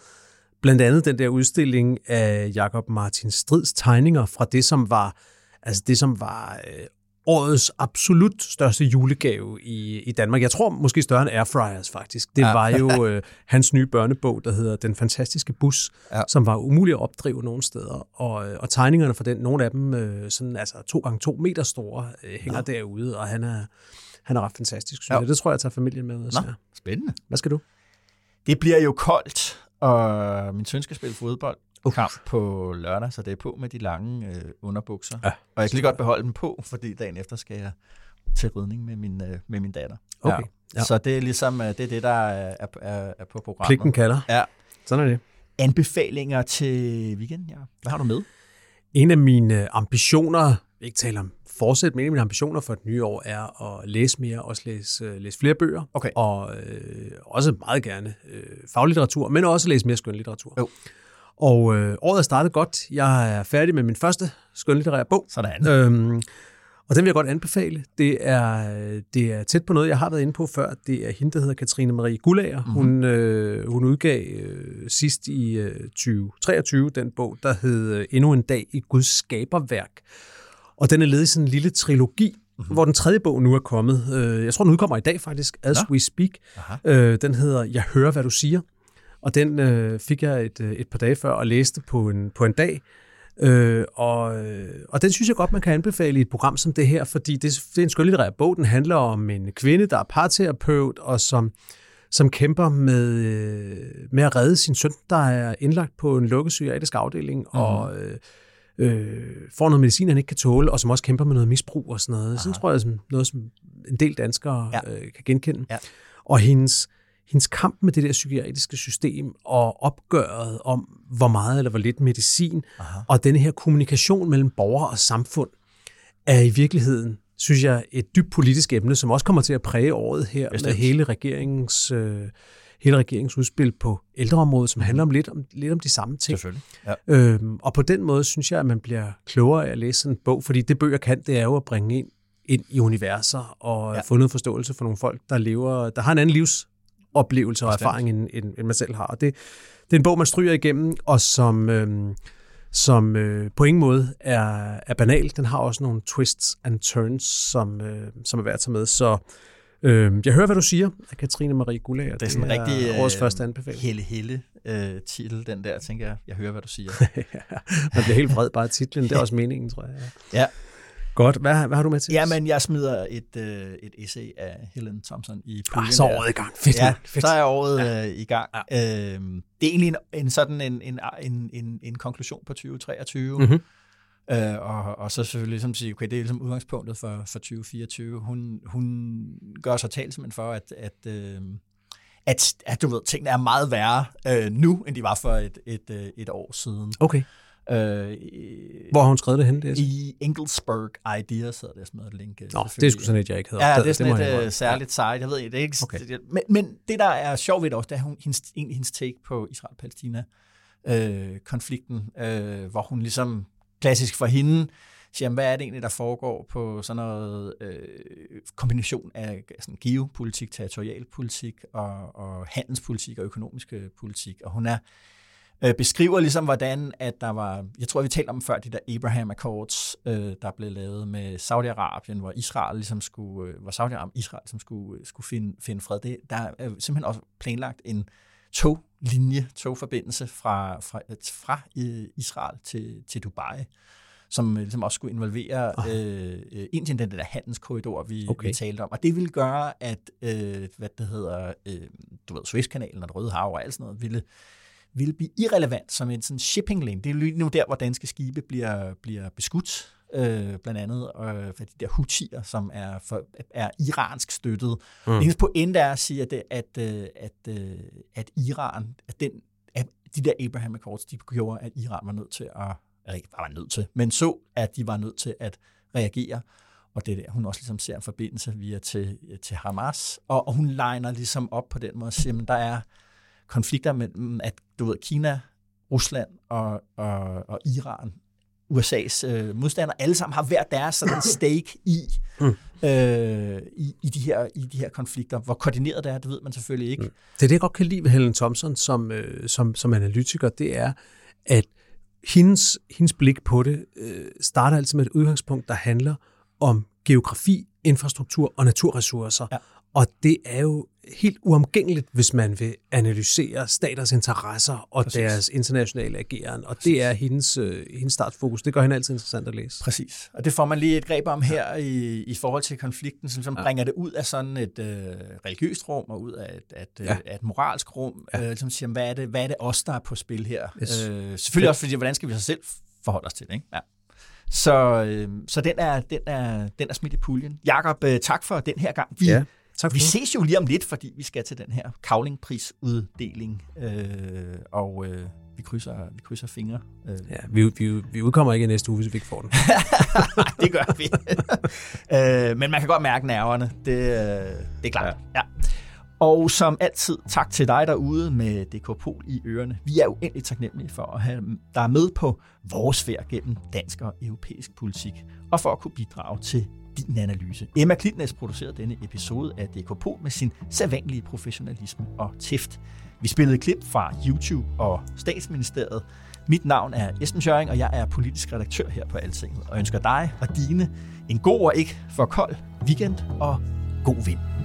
blandt andet den der udstilling af Jakob Martin Strids tegninger fra det, som var, altså det, som var øh, årets absolut største julegave i, i Danmark. Jeg tror måske større end Airfryers faktisk. Det Ja. var jo <laughs> øh, hans nye børnebog, der hedder Den Fantastiske Bus, Ja. som var umulig at opdrive nogen steder. Og, øh, og tegningerne fra den, nogle af dem øh, sådan, altså to gange to meter store, øh, hænger ja. derude, og han er, han er ret fantastisk, synes Ja. jeg. Det tror jeg, jeg tager familien med. Nå, spændende. Hvad skal du? Det bliver jo koldt, og min søn skal spille fodbold. Kamp på lørdag, så det er på med de lange øh, underbukser. Ja. Og jeg kan lige godt beholde dem på, fordi dagen efter skal jeg til ridning med min, øh, med min datter. Okay. Ja. Så det er ligesom øh, det, er det der er, er, er på programmet. Pligten kalder. Ja. Sådan er det. Anbefalinger til weekenden, ja. Hvad har du med? En af mine ambitioner, ikke tale om fortsæt, men en af mine ambitioner for det nye år er at læse mere, også læse, øh, læse flere bøger, Okay. og øh, også meget gerne øh, faglitteratur, men også læse mere skønlitteratur. Jo. Og øh, året er startet godt. Jeg er færdig med min første skønlitterære bog. Sådan. Øhm, og den vil jeg godt anbefale. Det er, det er tæt på noget, jeg har været inde på før. Det er hende, der hedder Katrine Marie Gullager. Mhm. Mm-hmm. Hun, øh, hun udgav øh, sidst i øh, 2023 den bog, der hed øh, Endnu en dag i Guds skaberværk. Og den er ledet i sådan en lille trilogi, Mhm. mm-hmm. hvor den tredje bog nu er kommet. Øh, jeg tror, den udkommer i dag faktisk, As Nå. We Speak. Aha. Øh, den hedder Jeg hører, hvad du siger. Og den øh, fik jeg et, øh, et par dage før og læste på en, på en dag. Øh, og, øh, og den synes jeg godt, man kan anbefale i et program som det her, fordi det, det er en skønlitterær bog. Den handler om en kvinde, der er parterapeut, og som, som kæmper med, øh, med at redde sin søn, der er indlagt på en lukket psykiatrisk afdeling, mm. og øh, får noget medicin, han ikke kan tåle, og som også kæmper med noget misbrug og sådan noget. Sådan tror jeg, som noget, som en del danskere ja. øh, kan genkende. Ja. Og hendes, hendes kamp med det der psykiatriske system og opgøret om, hvor meget eller hvor lidt medicin, Aha. og denne her kommunikation mellem borger og samfund, er i virkeligheden, synes jeg, et dybt politisk emne, som også kommer til at præge året her Bestemt. med hele regeringens, øh, hele regeringens udspil på ældreområdet, som handler om lidt om, lidt om de samme ting. Selvfølgelig. Ja. Øhm, og på den måde synes jeg, at man bliver klogere af at læse sådan en bog, fordi det bøger kan, det er jo at bringe ind, ind i universer og Ja. få noget forståelse for nogle folk, der lever, der har en anden livsoplevelse og erfaring, end, end, end man selv har. Og det, det er en bog, man stryger igennem, og som, øhm, som øh, på ingen måde er, er banal. Den har også nogle twists and turns, som, øh, som er værd at tage med. Så øh, jeg hører, hvad du siger af Katrine Marie Gullager. Det er sådan en rigtig årets første anbefaling. Helle Helle øh, titel, den der, tænker jeg. Jeg hører, hvad du siger. <laughs> Man bliver helt vred bare af titlen. Det er <laughs> også meningen, tror jeg. ja. Godt. Hvad, hvad har du med til? Jamen, jeg smider et, øh, et essay af Helen Thompson i puljen. ah, så er året i gang. Fedt, Ja. Fedt. så er året ja. øh, i gang. Ja. Øhm, det er egentlig en, en sådan en, en, en, en, en konklusion på 2023. Mhm. Øh, og, og så selvfølgelig ligesom sige, okay, det er ligesom udgangspunktet for, for 2024. Hun, hun gør sig talsmænd for, at, at, øh, at, at du ved, tingene er meget værre øh, nu, end de var for et, et, et, et år siden. Okay. Øh, Hvor har hun skrevet det henne? Det? I Engelsberg Ideas hedder det, jeg smider et link. øh, Nå, det er sgu sådan et, jeg ikke havde Ja, det er sådan må et jeg øh, særligt site. Jeg ved ikke, det er ikke... Okay. Det, men, men det, der er sjovt ved det også, det er hun, hendes, egentlig hendes take på Israel-Palæstina-konflikten, øh, hvor hun ligesom, klassisk for hende, siger, hvad er det egentlig, der foregår på sådan noget øh, kombination af sådan geopolitik, territorialpolitik og, og handelspolitik og økonomisk øh, politik. Og hun er øh, beskriver ligesom, hvordan at der var, jeg tror, vi talte om før, de der Abraham Accords, øh, der blev lavet med Saudi-Arabien, hvor Israel ligesom skulle, øh, hvor Saudi-Arabien Israel ligesom skulle, øh, skulle finde, finde fred. Det, der er simpelthen også planlagt en toglinje, togforbindelse fra, fra, fra øh, Israel til, til Dubai, som øh, ligesom også skulle involvere øh, øh, Indien, den der handelskorridor, vi. Okay. vi talte om. Og det ville gøre, at øh, hvad det hedder, øh, du ved, Suezkanalen og det Røde Hav og alt sådan noget, ville ville blive irrelevant som en sådan shipping lane. Det er lige nu der, hvor danske skibe bliver, bliver beskudt, øh, blandt andet øh, for de der hutier, som er, for, er iransk støttet. Mm. Det eneste pointe er at sige, at, det, at, øh, at, øh, at Iran, at, den, at de der Abraham Accords, de gjorde, at Iran var nødt til at ikke bare var nødt til, men så, at de var nødt til at reagere. Og det er der, hun også ligesom ser en forbindelse via til, til Hamas. Og, og hun legner ligesom op på den måde og siger, at der er konflikter mellem, at du ved, Kina, Rusland og, og, og Iran USA's øh, modstandere, alle sammen har hver deres sådan <coughs> stake i, mm. øh, i, i, de her, i de her konflikter. Hvor koordineret det er, det ved man selvfølgelig ikke. Mm. Det er det, jeg godt kan lide ved Helen Thompson som, øh, som, som analytiker, det er, at hendes, hendes blik på det øh, starter altid med et udgangspunkt, der handler om geografi, infrastruktur og naturressourcer. Ja. Og det er jo helt uomgængeligt, hvis man vil analysere staters interesser og Præcis. deres internationale ageren. Og Præcis. det er hendes, øh, hendes startfokus. Det gør hende altid interessant at læse. Præcis. Og det får man lige et greb om her i, i forhold til konflikten, som, som ja. bringer det ud af sådan et øh, religiøst rum og ud af et, et, ja. et moralsk rum, ja. øh, som siger, hvad er, det, hvad er det os, der er på spil her? Yes. Øh, selvfølgelig også fordi, hvordan skal vi så selv forholde os til det? Ikke? Ja. Så, øh, så den, er, den, er, den er smidt i puljen. Jakob, øh, tak for den her gang. Vi, ja, tak for vi ses jo lige om lidt, fordi vi skal til den her kavlingprisuddeling, øh, og øh, vi, krydser, vi krydser fingre. Øh. Ja, vi, vi, vi udkommer ikke i næste uge, hvis vi ikke får den. <laughs> Nej, det gør vi. øh, men man kan godt mærke nerverne. Det, øh, det er klart. Ja. ja. Og som altid, tak til dig derude med DK Pol i ørerne. Vi er uendelig taknemmelige for at have dig med på vores færd gennem dansk og europæisk politik, og for at kunne bidrage til din analyse. Emma Klitnes producerede denne episode af DK Pol med sin sædvanlige professionalisme og tæft. Vi spillede klip fra YouTube og Statsministeriet. Mit navn er Esben Schøring, og jeg er politisk redaktør her på Altinget, og ønsker dig og dine en god og ikke for kold weekend og god vind.